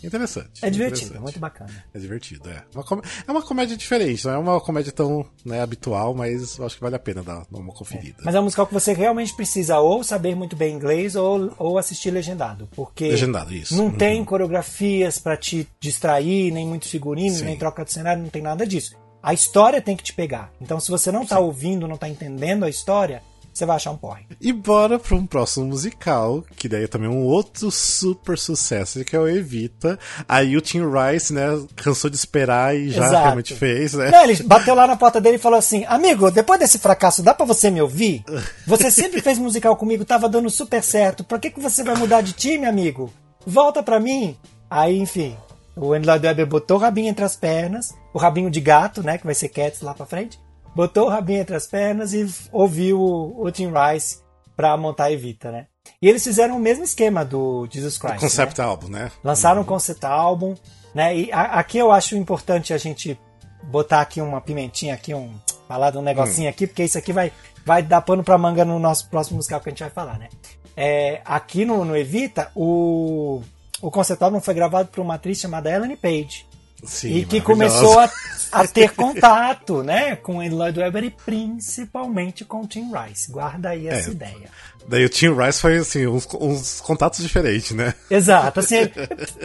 Interessante. É divertido, interessante. é muito bacana. É divertido, é. Uma com... É uma comédia diferente, não é uma comédia tão né, habitual, mas eu acho que vale a pena dar, uma conferida. É. Mas é um musical que você realmente precisa ou saber muito bem inglês ou, ou assistir legendado. Porque legendado, isso. não uhum. tem coreografias para te distrair, nem muitos figurinos, Sim. nem troca de cenário, não tem nada disso. A história tem que te pegar. Então, se você não tá Sim. ouvindo, não tá entendendo a história, você vai achar um porre. E bora para um próximo musical, que daí é também um outro super sucesso, que é o Evita. Aí o Tim Rice, né, cansou de esperar e já Exato. realmente fez, né? Não, ele bateu lá na porta dele e falou assim: Amigo, depois desse fracasso, dá para você me ouvir? Você sempre fez musical comigo, tava dando super certo. Pra que, que você vai mudar de time, amigo? Volta pra mim. Aí, enfim, o Andrew Webber botou o rabinho entre as pernas, o rabinho de gato, né, que vai ser Cats lá pra frente botou o rabinho entre as pernas e ouviu o, o Tim Rice para montar a Evita, né? E eles fizeram o mesmo esquema do Jesus Christ. O concept né? album, né? Lançaram um concept album, né? E a, aqui eu acho importante a gente botar aqui uma pimentinha aqui, um falado um negocinho hum. aqui, porque isso aqui vai, vai dar pano pra manga no nosso próximo musical que a gente vai falar, né? É, aqui no, no Evita, o, o concept album foi gravado por uma atriz chamada Ellen Page. Sim, e que começou a, a, ter contato né, com o Lloyd Webber e principalmente com o Tim Rice. Guarda aí essa é, ideia. Daí o Tim Rice foi assim, uns, uns, contatos diferentes, né? Exato. Assim,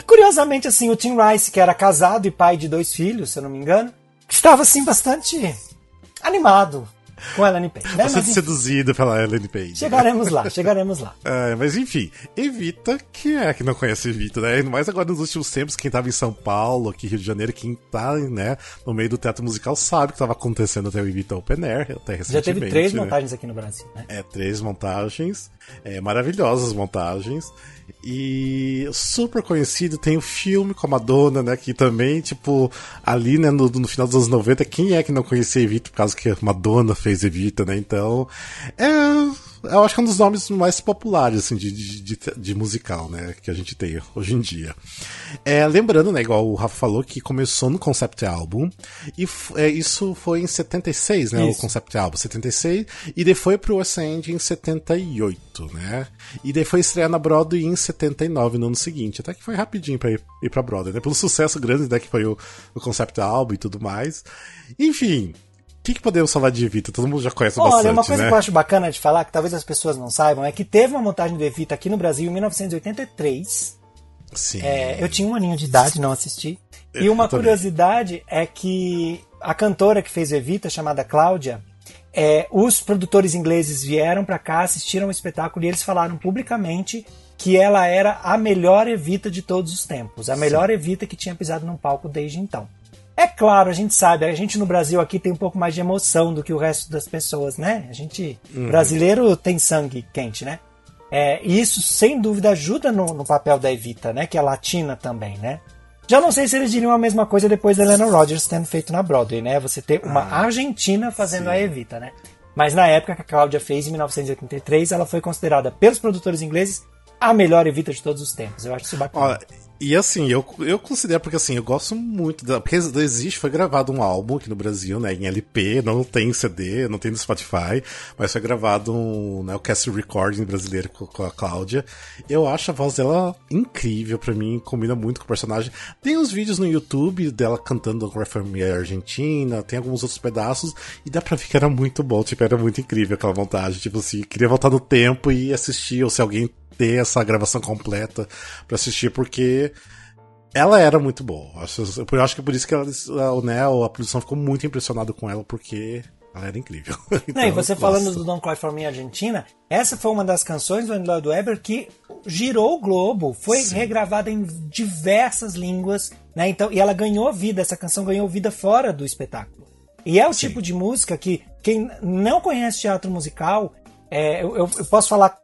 curiosamente, assim, o Tim Rice, que era casado e pai de dois filhos, se eu não me engano, estava assim bastante animado com Ellen Page. Né? Bastante mas, seduzido pela Ellen Page. Chegaremos lá, chegaremos lá. É, mas enfim, Evita, quem é que não conhece Evita, né? Mais agora nos últimos tempos, quem tava em São Paulo, aqui Rio de Janeiro, quem tá, né, no meio do teatro musical sabe que tava acontecendo até o Evita Open Air, até recentemente. Já teve três né? montagens aqui no Brasil, né? É, três montagens, é, maravilhosas montagens. E super conhecido, tem o filme com a Madonna, né? Que também, tipo, ali, né, no, no final dos anos 90, quem é que não conhecia Evita por causa que a Madonna fez Evita, né? Então, é eu acho que é um dos nomes mais populares, assim, de, de, de, de musical, né, que a gente tem hoje em dia. É, lembrando, né, igual o Rafa falou, que começou no Concept Album, e é, isso foi em 76, né, isso. o Concept Album, 76, e depois foi pro Ascend em 78, né, e depois foi estrear na Broadway em 79, no ano seguinte, até que foi rapidinho pra ir, ir pra Broadway, né, pelo sucesso grande, né, que foi o, o Concept Album e tudo mais. Enfim, que, que podemos falar de Evita? Todo mundo já conhece Olha, bastante, Olha, uma coisa né? que eu acho bacana de falar, que talvez as pessoas não saibam, é que teve uma montagem do Evita aqui no Brasil em 1983. Sim. É, eu tinha um aninho de idade, não assisti. E uma curiosidade é que a cantora que fez o Evita, chamada Cláudia, é, os produtores ingleses vieram para cá, assistiram o espetáculo e eles falaram publicamente que ela era a melhor Evita de todos os tempos, a melhor Sim. Evita que tinha pisado num palco desde então. É claro, a gente sabe, a gente no Brasil aqui tem um pouco mais de emoção do que o resto das pessoas, né? A gente, uhum. brasileiro, tem sangue quente, né? É, e isso, sem dúvida, ajuda no, no, papel da Evita, né? Que é latina também, né? Já não sei se eles diriam a mesma coisa depois da Helena Rogers tendo feito na Broadway, né? Você ter uma ah, argentina fazendo sim. a Evita, né? Mas na época que a Cláudia fez, em 1983, ela foi considerada pelos produtores ingleses a melhor Evita de todos os tempos. Eu acho isso bacana. Olha, e assim, eu, eu considero, porque assim, eu gosto muito da. Porque existe, foi gravado um álbum aqui no Brasil, né? Em LP, não tem CD, não tem no Spotify, mas foi gravado um, né, o cast recording brasileiro com, com, a Cláudia. Eu acho a voz dela incrível para mim, combina muito com o personagem. Tem uns vídeos no YouTube dela cantando com a família argentina, tem alguns outros pedaços, e dá pra ver que era muito bom, tipo, era muito incrível aquela montagem. Tipo assim, queria voltar no tempo e assistir, ou se alguém ter essa gravação completa para assistir, porque ela era muito boa. Eu acho que é por isso que ela, né, a produção ficou muito impressionada com ela, porque ela era incrível. então, Não, e você falando do Don't Cry For Me Argentina, essa foi uma das canções do Lloyd Webber que girou o globo, foi Sim. regravada em diversas línguas, né? Então, e ela ganhou vida, essa canção ganhou vida fora do espetáculo. E é o Sim. tipo de música que quem não conhece teatro musical, é, eu, eu, posso falar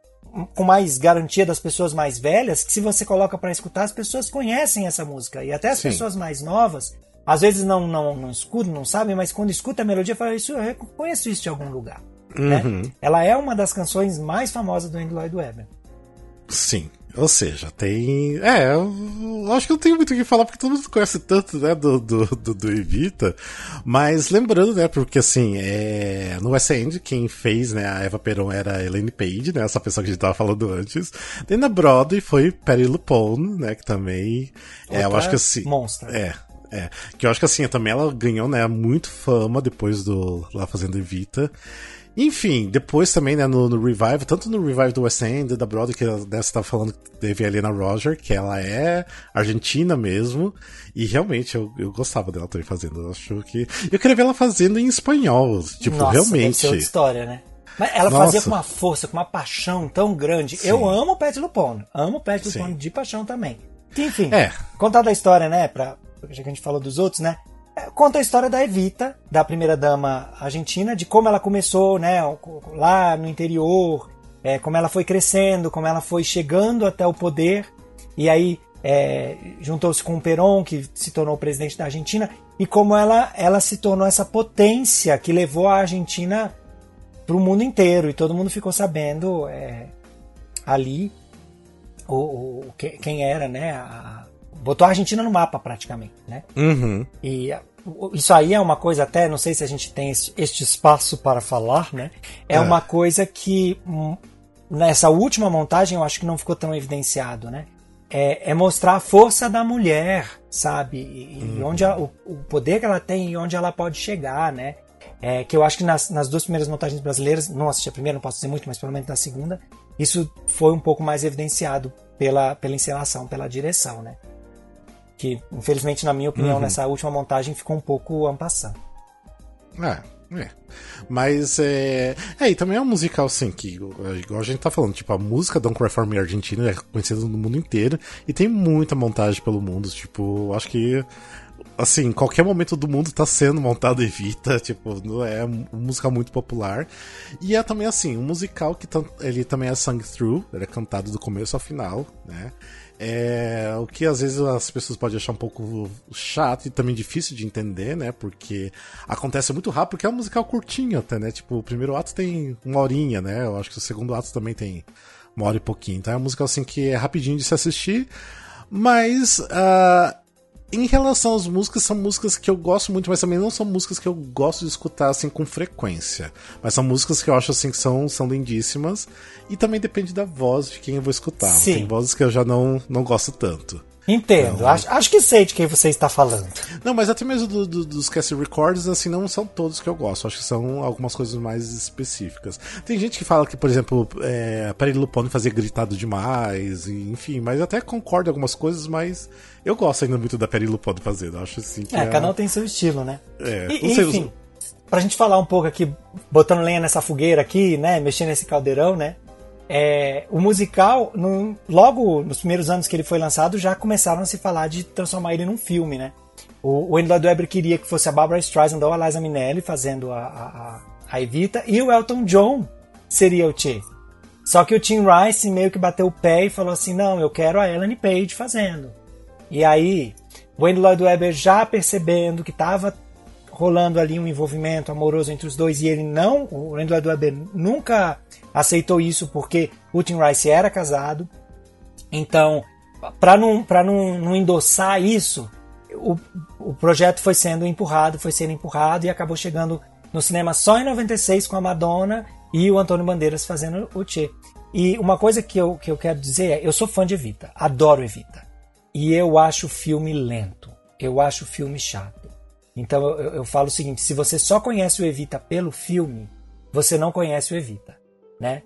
com mais garantia das pessoas mais velhas, que se você coloca para escutar, as pessoas conhecem essa música. E até as Sim. pessoas mais novas, às vezes não, não, não escutam, não sabem, mas quando escuta a melodia, fala, isso, eu conheço isso de algum lugar. Né? Uhum. Né? Ela é uma das canções mais famosas do Andrew Lloyd Webber. Sim. Ou seja, tem. É, eu acho que não tenho muito o que falar porque todo mundo conhece tanto, né, do, do, do, do Evita. Mas lembrando, né, porque assim, é... no West End, quem fez, né, a Eva Peron era a Elaine Page, né, essa pessoa que a gente tava falando antes. Daí na Broadway foi Perry Lupone, né, que também. É, eu acho que assim. Monstro. É, é, que eu acho que assim, também ela ganhou, né, muito fama depois do lá fazendo Evita. Enfim, depois também, né, no, no Revival, tanto no Revival do West End, da Broadway, que você tava falando que teve a Helena Roger, que ela é argentina mesmo, e realmente eu, eu gostava dela também fazendo. Eu acho que. Eu queria ver ela fazendo em espanhol, tipo, Nossa, realmente. Ser outra história, né? Mas ela Nossa. fazia com uma força, com uma paixão tão grande. Sim. Eu amo o Pet Lupone, amo o Pet Lupone de paixão também. Enfim, é. contar da história, né, pra, já que a gente falou dos outros, né? Conta a história da Evita, da primeira dama argentina, de como ela começou, né, lá no interior, é, como ela foi crescendo, como ela foi chegando até o poder, e aí é, juntou-se com o Perón, que se tornou presidente da Argentina, e como ela, ela se tornou essa potência que levou a Argentina para o mundo inteiro, e todo mundo ficou sabendo é, ali o, o, quem era, né, a, botou a Argentina no mapa praticamente, né? Uhum. E isso aí é uma coisa até, não sei se a gente tem este espaço para falar, né? É, é. uma coisa que hum, nessa última montagem eu acho que não ficou tão evidenciado, né? É, é mostrar a força da mulher, sabe? E, uhum. onde o, o, poder que ela tem e onde ela pode chegar, né? É, que eu acho que nas, nas duas primeiras montagens brasileiras, não assisti a primeira, não posso dizer muito, mas pelo menos na segunda, isso foi um pouco mais evidenciado pela, pela encenação, pela direção, né? Que infelizmente na minha opinião uhum. nessa última montagem ficou um pouco ampassando. É, é. Mas é. É, e também é um musical, assim, que, igual a gente tá falando, tipo, a música Don't Cry For Me Argentina é conhecida no mundo inteiro e tem muita montagem pelo mundo. Tipo, acho que. Assim, qualquer momento do mundo tá sendo montado Evita, tipo, é um musical muito popular. E é também, assim, um musical que ele também é sung through, ele é cantado do começo ao final, né? É, o que às vezes as pessoas podem achar um pouco chato e também difícil de entender, né? Porque acontece muito rápido, porque é um musical curtinho até, né? Tipo, o primeiro ato tem uma horinha, né? Eu acho que o segundo ato também tem uma hora e pouquinho. Então é um musical assim que é rapidinho de se assistir. Mas uh, em relação às músicas, são músicas que eu gosto muito, mas também não são músicas que eu gosto de escutar assim com frequência. Mas são músicas que eu acho assim que são, são lindíssimas. E também depende da voz de quem eu vou escutar. Sim. Tem vozes que eu já não, não gosto tanto. Entendo, então, acho, acho que sei de quem você está falando. Não, mas até mesmo do, do, dos cast records, assim, não são todos que eu gosto. Acho que são algumas coisas mais específicas. Tem gente que fala que, por exemplo, é, a Perry Lupone fazia gritado demais, enfim, mas até concordo em algumas coisas, mas eu gosto ainda muito da Perry Lupone fazendo. Acho assim que. É, é, cada um tem seu estilo, né? É, e, enfim, os... pra gente falar um pouco aqui, botando lenha nessa fogueira aqui, né? Mexendo nesse caldeirão, né? é, o musical, logo nos primeiros anos que ele foi lançado, já começaram a se falar de transformar ele num filme, né? O, o Andrew Weber queria que fosse a Barbara Streisand ou a Liza Minnelli fazendo a, a, a Evita, e o Elton John seria o Che. Só que o Tim Rice meio que bateu o pé e falou assim: não, eu quero a Ellen Page fazendo. E aí, Andrew Lloyd Webber já percebendo que estava rolando ali um envolvimento amoroso entre os dois e ele não, o Andrew Lloyd Webber nunca aceitou isso porque o Tim Rice era casado. Então, para não, pra não, não endossar isso, o, o projeto foi sendo empurrado, foi sendo empurrado e acabou chegando no cinema só em 96 com a Madonna e o Antônio Bandeiras fazendo o Che. E uma coisa que eu, que eu quero dizer é, eu sou fã de Evita, adoro Evita. E eu acho o filme lento, eu acho o filme chato. Então eu, eu falo o seguinte, se você só conhece o Evita pelo filme, você não conhece o Evita, né?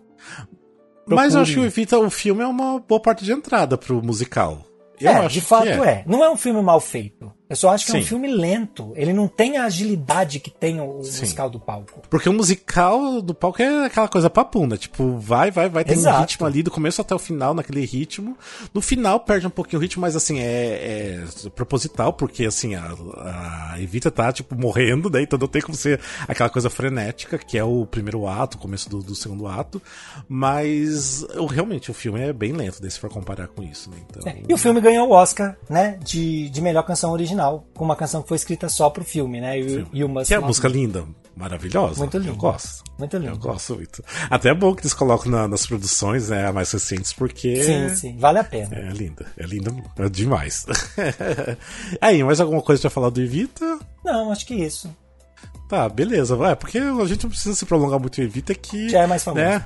Procure. Mas eu acho que o Evita, o filme é uma boa parte de entrada pro musical. Eu é, de fato é. é. Não é um filme mal feito. Eu só acho que Sim. é um filme lento. Ele não tem a agilidade que tem o Sim. musical do palco. Porque o musical do palco é aquela coisa papunda. Tipo, vai, vai, vai. Tem Exato. um ritmo ali do começo até o final, naquele ritmo. No final perde um pouquinho o ritmo, mas assim, é, é proposital, porque assim, a, a, Evita tá, tipo, morrendo, né? Então não tem como ser aquela coisa frenética, que é o primeiro ato, o começo do, do segundo ato. Mas eu, realmente o filme é bem lento, daí se for comparar com isso, né? Então... É. E o filme ganhou o Oscar, né? De, de melhor canção original original, com uma canção que foi escrita só pro filme, né? E uma, que é uma música linda, maravilhosa. Muito linda. Eu gosto. Muito linda. Eu gosto muito. Até é bom que eles colocam na, nas produções né, mais recentes, porque. Sim, sim, vale a pena. É linda, é linda é demais. Aí, mais alguma coisa pra falar do Evita? Não, acho que isso. Tá, beleza. É, porque a gente não precisa se prolongar muito em Evita que. Já é mais famoso. Né,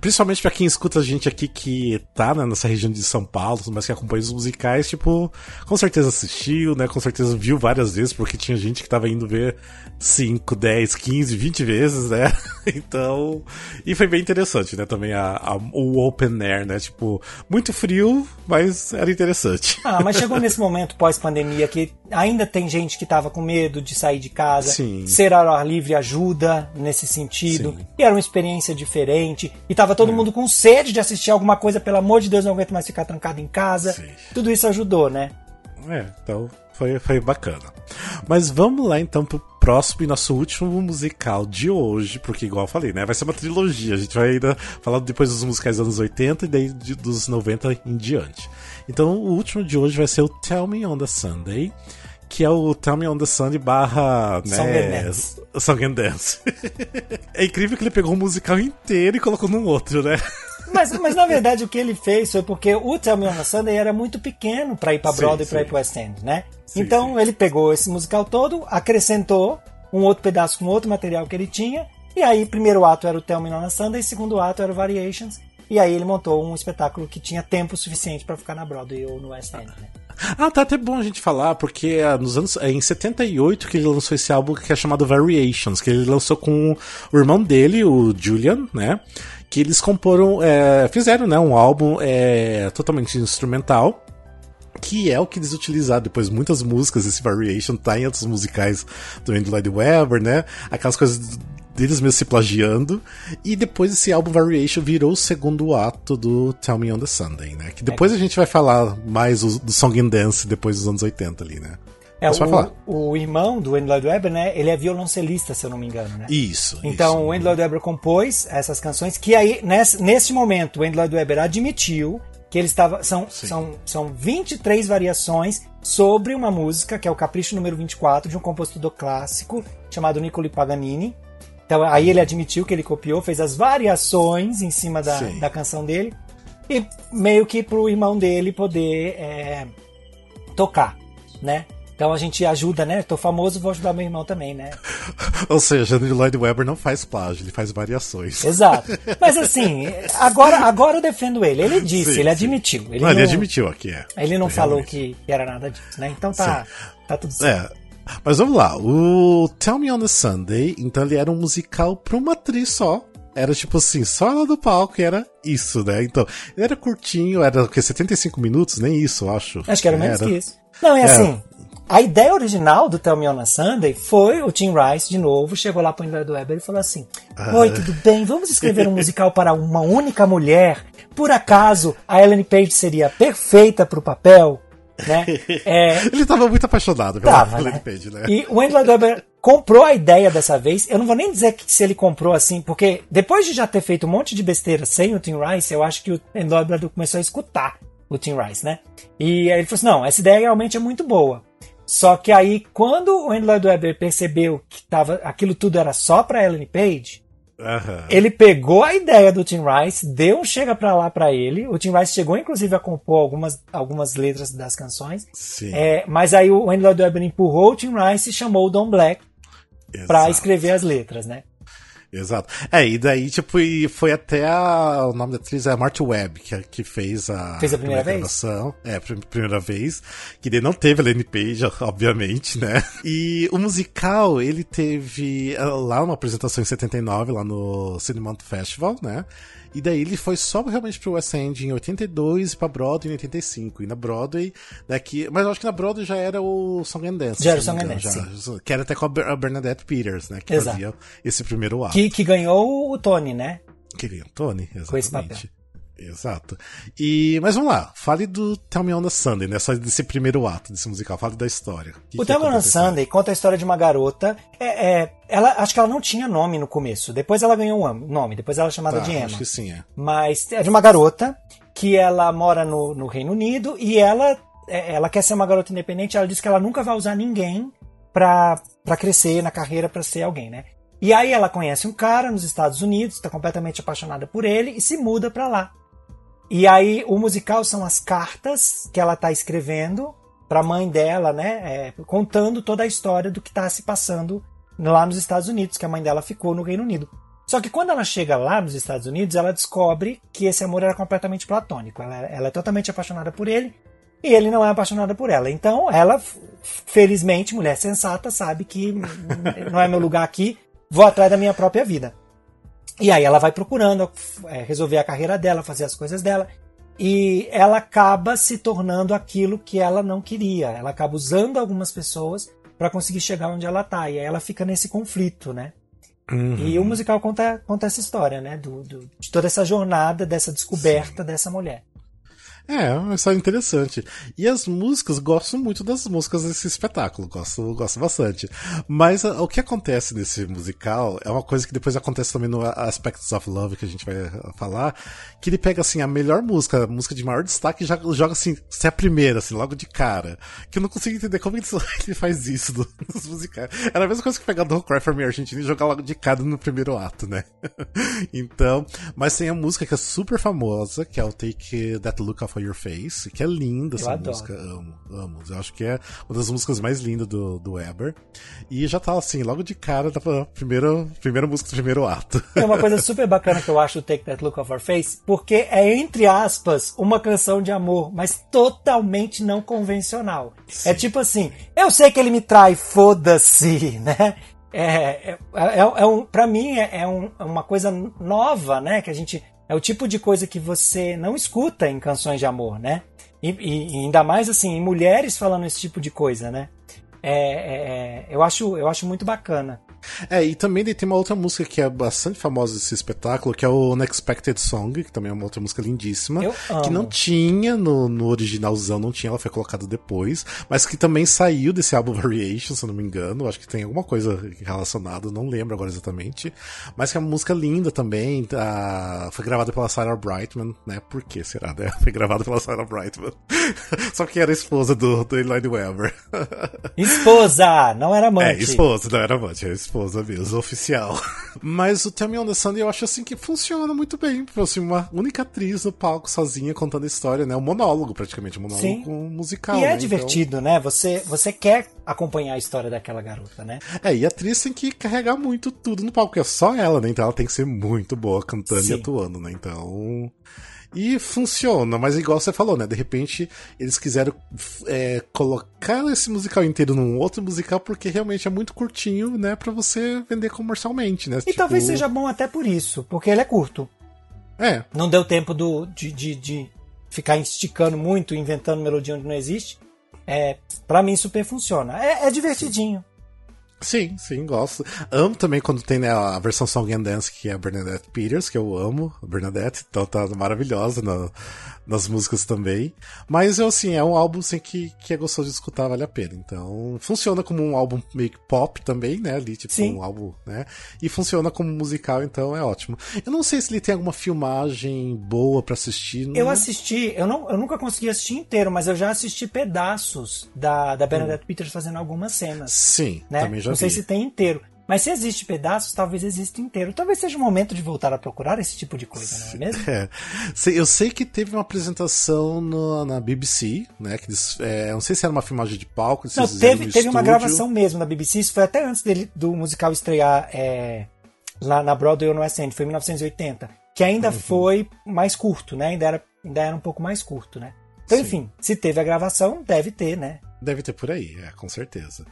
Principalmente para quem escuta a gente aqui que tá né, nessa região de São Paulo, mas que acompanha os musicais, tipo, com certeza assistiu, né? Com certeza viu várias vezes, porque tinha gente que tava indo ver 5, 10, 15, 20 vezes, né? Então. E foi bem interessante, né? Também a, a, o open air, né? Tipo, muito frio, mas era interessante. Ah, mas chegou nesse momento pós-pandemia que ainda tem gente que tava com medo de sair de casa. Sim. Ser ao ar livre ajuda nesse sentido. Sim. E era uma experiência diferente. E tava todo é. mundo com sede de assistir alguma coisa, pelo amor de Deus, não aguento mais ficar trancado em casa. Sim. Tudo isso ajudou, né? É, então foi, foi bacana. Mas vamos lá então pro próximo e nosso último musical de hoje, porque igual eu falei, né? Vai ser uma trilogia. A gente vai ainda falar depois dos musicais dos anos 80 e daí dos 90 em diante. Então o último de hoje vai ser o Tell Me on the Sunday que é o Tell Me on the Sunday barra, né, Song and Dance. Song and Dance. é incrível que ele pegou o musical inteiro e colocou num outro, né? Mas, mas na verdade o que ele fez foi porque o Tell Me on the Sunday era muito pequeno para ir para Broadway e para ir para West End, né? Sim, então sim. ele pegou esse musical todo, acrescentou um outro pedaço com outro material que ele tinha, e aí primeiro ato era o Tell Me on the Sunday, segundo ato era o Variations, e aí ele montou um espetáculo que tinha tempo suficiente para ficar na Broadway ou no West End, né? Ah, tá até bom a gente falar, porque é, nos anos, é em 78 que ele lançou esse álbum que é chamado Variations, que ele lançou com o irmão dele, o Julian, né? Que eles comporam, é, fizeram, né, um álbum é, totalmente instrumental, que é o que eles utilizaram depois muitas músicas esse variation tá em outros musicais também do Lloyd Webber né aquelas coisas deles mesmos se plagiando. E depois esse álbum Variation virou o segundo ato do Tell Me on the Sunday, né? Que depois a gente vai falar mais do Song and Dance depois dos anos 80 ali, né? É, o, o, irmão do Andy Lloyd Webber, né? Ele é violoncelista, se eu não me engano, né? Isso. Então isso. o Andy Lloyd Webber compôs essas canções que aí, nesse, nesse momento, o Andy Lloyd Webber admitiu que ele estava. São, são, são 23 variações sobre uma música, que é o Capricho número 24, de um compositor clássico chamado Niccolo Paganini. Então aí ele admitiu que ele copiou, fez as variações em cima da, da canção dele e meio que pro irmão dele poder é, tocar, né? Então a gente ajuda, né? Tô famoso, vou ajudar meu irmão também, né? Ou seja, o Lloyd Webber não faz plágio, ele faz variações. Exato. Mas assim, agora, agora eu defendo ele. Ele disse, sim, ele admitiu. Ele, não, não, ele admitiu aqui, é. Ele não falou que, que, era nada disso, né? Então tá, tá tudo certo. É. Mas vamos lá, o Tell Me on the Sunday, então ele era um musical pra uma atriz só. Era tipo assim, só ela do palco e era isso, né? Então, ele era curtinho, era o que, 75 minutos? Nem isso, acho. Acho que era menos era. que isso. Não, é, é assim, a ideia original do Tell Me on a Sunday foi o Tim Rice, de novo, chegou lá pro Andrew Webber e falou assim: Oi, tudo bem? Vamos escrever um musical para uma única mulher? Por acaso a Ellen Page seria perfeita para o papel? Né? É... Ele estava muito apaixonado pela tava, né? Page, né? E o Andrew Weber comprou a ideia dessa vez. Eu não vou nem dizer que se ele comprou assim, porque depois de já ter feito um monte de besteira sem o Tim Rice, eu acho que o Andrew Weber começou a escutar o Tim Rice, né? E aí ele falou assim: não, essa ideia realmente é muito boa. Só que aí, quando o Andrew Lloyd Webber percebeu que tava, aquilo tudo era só para Ellen Page, Uhum. Ele pegou a ideia do Tim Rice, deu um chega pra lá para ele. O Tim Rice chegou, inclusive, a compor algumas, algumas letras das canções. É, mas aí o Andy Lloyd Webber empurrou o Tim Rice e chamou o Don Black para escrever as letras, né? Exato. É, e daí, tipo, e foi até a, o nome da atriz é a Marty Webb, que, que fez a, fez a primeira, primeira vez? Gravação. É, a primeira vez. Que daí não teve a Lenny Page, obviamente, né? E o musical, ele teve eh, lá uma apresentação em 79, lá no Cinemont Festival, né? E daí ele foi só realmente pro West End em 82 e pra Broadway em 85. E na Broadway, daqui. Mas eu acho que na Broadway já era o Song and Dance. Já era o Song and Dance. Já, que era até com a Bernadette Peters, né? Que Exato. fazia esse primeiro ato. Que, que ganhou o Tony, né? Que ganhou o Tony, exatamente. Com esse papel. Exato. E, mas vamos lá, fale do Tell Me on the Sunday, né? Só desse primeiro ato desse musical, fale da história. O, o Tell Me on the Sunday conta a história de uma garota. É, é, ela, acho que ela não tinha nome no começo. Depois ela ganhou um nome, depois ela é chamada tá, de Emma. Acho que sim, é. Mas é de uma garota que ela mora no, no Reino Unido e ela, é, ela quer ser uma garota independente. Ela diz que ela nunca vai usar ninguém pra, pra crescer na carreira, pra ser alguém, né? E aí ela conhece um cara nos Estados Unidos, está completamente apaixonada por ele e se muda para lá. E aí o musical são as cartas que ela está escrevendo para a mãe dela, né, é, contando toda a história do que está se passando lá nos Estados Unidos, que a mãe dela ficou no Reino Unido. Só que quando ela chega lá nos Estados Unidos, ela descobre que esse amor era completamente platônico. Ela, ela é totalmente apaixonada por ele e ele não é apaixonado por ela. Então ela, felizmente, mulher sensata, sabe que não é meu lugar aqui, vou atrás da minha própria vida. E aí ela vai procurando é, resolver a carreira dela, fazer as coisas dela. E ela acaba se tornando aquilo que ela não queria. Ela acaba usando algumas pessoas para conseguir chegar onde ela tá. E aí ela fica nesse conflito, né? Uhum. E o musical conta, conta essa história, né? Do, do, de toda essa jornada, dessa descoberta Sim. dessa mulher. É, é uma história interessante. E as músicas, gosto muito das músicas desse espetáculo, gosto, gosto bastante. Mas a, o que acontece nesse musical é uma coisa que depois acontece também no Aspects of Love, que a gente vai falar, que ele pega, assim, a melhor música, a música de maior destaque e já joga, assim, se é a primeira, assim, logo de cara. Que eu não consigo entender como ele faz isso nos musicais. Era a mesma coisa que pegar Don't Cry For Me Argentina e jogar logo de cara no primeiro ato, né? então, mas tem a música que é super famosa, que é o Take That Look Off For Your Face, que é linda essa adoro. música, amo, amo. Eu acho que é uma das músicas mais lindas do, do Weber. E já tá assim, logo de cara, da primeira, primeira música do primeiro ato. É uma coisa super bacana que eu acho o Take That Look Off Your Face, porque é, entre aspas, uma canção de amor, mas totalmente não convencional. É Sim. É tipo assim, eu sei que ele me trai, foda-se, né? É, é, é, é um, pra mim é, é um, uma coisa nova, né? Que a gente é o tipo de coisa que você não escuta em canções de amor, né? E, e, ainda mais assim, em mulheres falando esse tipo de coisa, né? É, é, é eu, acho, eu acho muito bacana. É, e também tem uma outra música que é bastante famosa desse espetáculo, que é o Unexpected Song, que também é uma outra música lindíssima. Que não tinha no, no originalzão, não tinha, ela foi colocada depois, mas que também saiu desse álbum Variation, se eu não me engano. Acho que tem alguma coisa relacionada, não lembro agora exatamente. Mas que é uma música linda também. Tá, foi gravada pela Sarah Brightman, né? Por que será, né? Foi gravada pela Sarah Brightman. Só que era esposa do, do Eli Weber. Esposa! Não era amante. É, esposa, não era amante, era esposa esposa mesmo, oficial. Mas o Tell Me On The Sunday eu acho assim que funciona muito bem. Assim, uma única atriz no palco sozinha contando a história, né? Um monólogo, praticamente, um monólogo Sim. musical. E é né? divertido, então... né? Você, você quer acompanhar a história daquela garota, né? É, e a atriz tem que carregar muito tudo no palco, porque é só ela, né? Então ela tem que ser muito boa cantando Sim. e atuando, né? Então. E funciona, mas igual você falou, né? De repente eles quiseram é, colocar esse musical inteiro num outro musical porque realmente é muito curtinho, né? Pra você vender comercialmente, né? E tipo... talvez seja bom até por isso, porque ele é curto. É. Não deu tempo do, de, de, de ficar esticando muito, inventando melodia onde não existe. É, para mim super funciona. É, é divertidinho. Sim, sim, gosto. Amo também quando tem né, a versão Song and Dance, que é a Bernadette Peters, que eu amo, a Bernadette, então tá maravilhosa na, nas músicas também. Mas eu assim, é um álbum assim, que, que é gostoso de escutar, vale a pena. Então, funciona como um álbum meio que pop também, né? Ali, tipo, sim. um álbum, né? E funciona como musical, então é ótimo. Eu não sei se ele tem alguma filmagem boa para assistir. Eu assisti, eu, não, eu nunca consegui assistir inteiro, mas eu já assisti pedaços da, da Bernadette hum. Peters fazendo algumas cenas. Sim, né? também já Não vi. sei se tem inteiro. Mas se existe pedaços, talvez exista inteiro. Talvez seja o momento de voltar a procurar esse tipo de coisa, não é mesmo? É. Eu sei que teve uma apresentação no, na BBC, né? Que eles, é, não sei se era uma filmagem de palco. não, teve, teve uma gravação mesmo na BBC. Isso foi até antes dele, do musical estrear é, lá na Broadway ou no West End. Foi em 1980. Que ainda uhum. foi mais curto, né? Ainda era, ainda era um pouco mais curto, né? Então, Sim. enfim, se teve a gravação, deve ter, né? Deve ter por aí, é, com certeza.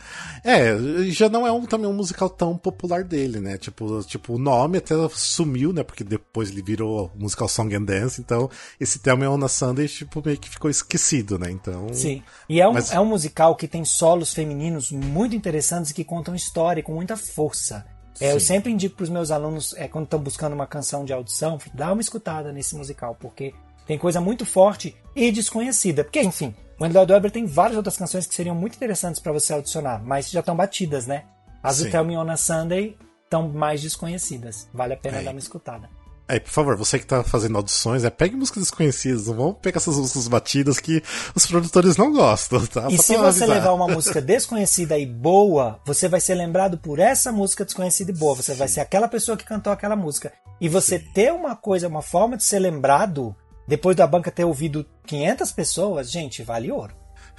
É, já não é um, também um musical tão popular dele, né? Tipo, tipo, o nome até sumiu, né? Porque depois ele virou musical Song and Dance, então esse tema on a Sunday, tipo, meio que ficou esquecido, né? Então. Sim. E é um, mas... é um musical que tem solos femininos muito interessantes e que contam história com muita força. É, eu sempre indico para os meus alunos, é, quando estão buscando uma canção de audição, dá uma escutada nesse musical, porque tem coisa muito forte e desconhecida. Porque, enfim, o Andrew Weber tem várias outras canções que seriam muito interessantes para você audicionar, mas já estão batidas, né? As do Tell Me On a Sunday estão mais desconhecidas. Vale a pena é. dar uma escutada. É, por favor, você que tá fazendo audições, é, pegue músicas desconhecidas, não vamos pegar essas músicas batidas que os produtores não gostam, tá? E Só se você levar uma música desconhecida e boa, você vai ser lembrado por essa música desconhecida e boa. Você Sim. vai ser aquela pessoa que cantou aquela música. E você Sim. ter uma coisa, uma forma de ser lembrado depois da banca ter ouvido 500 pessoas, gente, vale ouro.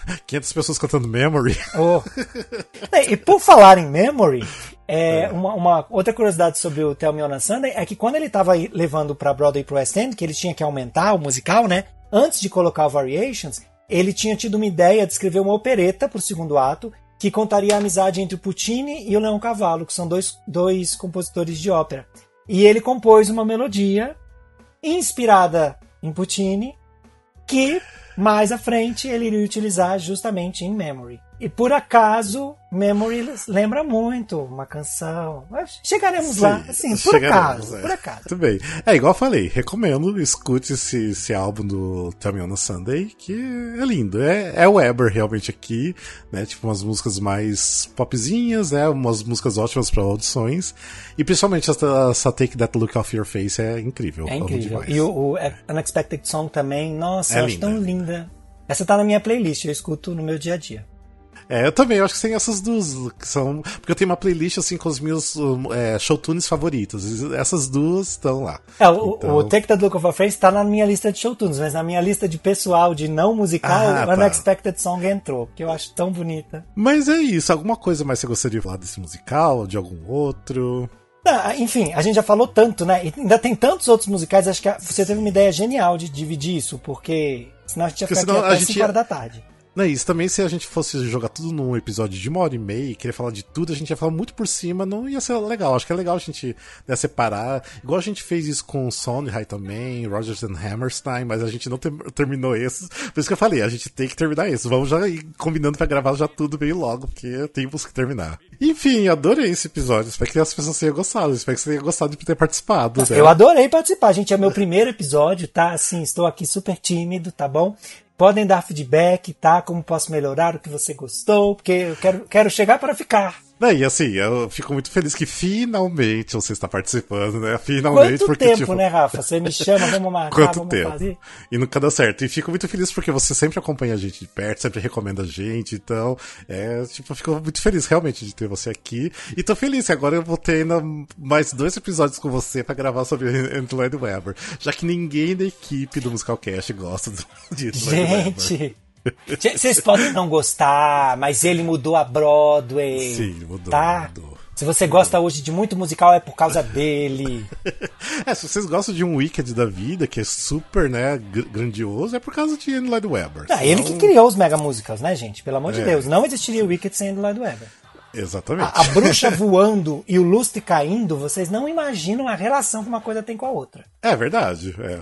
500 pessoas cantando Memory. Oh. E por falar em Memory, é, é. Uma, uma, outra curiosidade sobre o Tell Me On a Sunday é que quando ele estava levando para Broadway pro West End, que ele tinha que aumentar o musical, né? Antes de colocar o Variations, ele tinha tido uma ideia de escrever uma opereta para o segundo ato que contaria a amizade entre o Puccini e o Leão Cavallo, que são dois, dois compositores de ópera. E ele compôs uma melodia inspirada em Puccini, que mais à frente ele iria utilizar justamente em Memory. E por acaso, Memory lembra muito uma canção. Chegaremos Sim, lá, assim, por acaso, é. por acaso. Muito bem. É igual eu falei, recomendo, escute esse, esse álbum do Tell On a Sunday, que é lindo. É, é o Weber realmente aqui, né? Tipo, umas músicas mais popzinhas, né? Umas músicas ótimas para audições. E principalmente essa, essa Take That Look Off Your Face é incrível. É incrível. E o, o, Unexpected Song também, nossa, é eu acho tão linda. Essa tá na minha playlist, eu escuto no meu dia a dia. É, eu também, eu acho que tem essas duas que são. Porque eu tenho uma playlist assim com os meus é, showtunes favoritos. Essas duas estão lá. É, o, então... o Take the Look of a Face tá na minha lista de showtunes, mas na minha lista de pessoal, de não musical, ah, tá. Unexpected Song entrou, que eu acho tão bonita. Mas é isso, alguma coisa mais você gostaria de falar desse musical, de algum outro? Ah, enfim, a gente já falou tanto, né? E ainda tem tantos outros musicais, acho que você teve uma ideia genial de dividir isso, porque senão a gente ia ficar aqui até 5 horas da tarde. Não, isso também se a gente fosse jogar tudo num episódio de uma hora e meia e querer falar de tudo, a gente ia falar muito por cima, não ia ser legal. Acho que é legal a gente né, separar. Igual a gente fez isso com Sondheim também, Rogers and Hammerstein, mas a gente não ter, terminou esses. Por isso que eu falei, a gente tem que terminar isso. Vamos já ir combinando para gravar já tudo bem logo, porque temos que terminar. Enfim, adorei esse episódio. Espero que as pessoas tenham gostado. Espero que você tenha gostado de ter participado. Né? Eu adorei participar, gente. É meu primeiro episódio, tá? Assim, estou aqui super tímido, tá bom? Podem dar feedback, tá? Como posso melhorar o que você gostou, porque eu quero, quero chegar para ficar. É, e assim, eu fico muito feliz que finalmente você está participando, né? Finalmente. Quanto porque, tempo, tipo... né, Rafa? Você me chama, vamos marcar, Quanto vamos tempo? fazer. E nunca dá certo. E fico muito feliz porque você sempre acompanha a gente de perto, sempre recomenda a gente. Então, é, tipo, eu fico muito feliz realmente de ter você aqui. E tô feliz que agora eu vou ter ainda mais dois episódios com você para gravar sobre Andrew Lloyd Webber. Já que ninguém da equipe do Musicalcast gosta de Andrew Gente! Vocês podem não gostar, mas ele mudou a Broadway. Sim, mudou. Tá? Mudou. Se você gosta hoje de muito musical é por causa dele. é, se vocês gostam de um Wicked da vida, que é super, né, grandioso, é por causa de Andy Lloyd Webber. Ah, Ele que criou os mega músicas, né, gente? Pelo amor é. de Deus. Não existiria Wicked sem Andy Lloyd Webber. Exatamente. A, a bruxa voando e o lustre caindo, vocês não imaginam a relação que uma coisa tem com a outra. É verdade, é.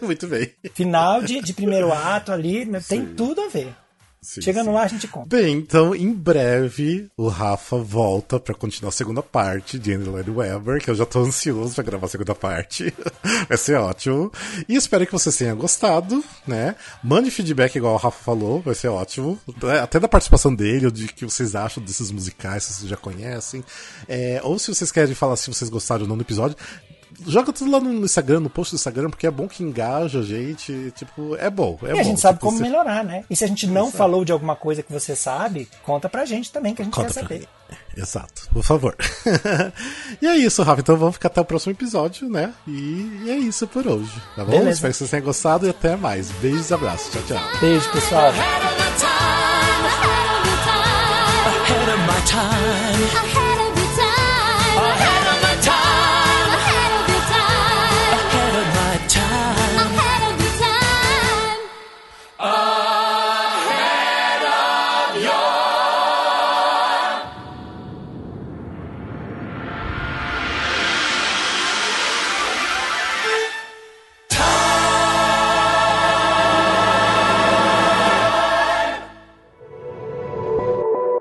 Muito bem. Final de, de primeiro ato ali, né, tem tudo a ver. Sim, Chegando sim. lá, a gente conta. Bem, então, em breve, o Rafa volta para continuar a segunda parte de Andrew Lloyd Webber, que eu já tô ansioso pra gravar a segunda parte. Vai ser ótimo. E espero que vocês tenham gostado, né? Mande feedback, igual o Rafa falou, vai ser ótimo. Até da participação dele, ou de que vocês acham desses musicais, se vocês já conhecem. É, ou se vocês querem falar se vocês gostaram ou não do episódio, joga tudo lá no Instagram, no post do Instagram, porque é bom que engaja a gente. Tipo, é bom. É e bom, a gente sabe tipo, como melhorar, né? E se a gente não Exato. falou de alguma coisa que você sabe, conta pra gente também, que a gente conta quer saber. Exato, por favor. e é isso, Rafa. Então vamos ficar até o próximo episódio, né? E, e é isso por hoje, tá bom? Beleza. Espero que vocês tenham gostado e até mais. Beijos e abraços. Tchau, tchau. Beijo, pessoal.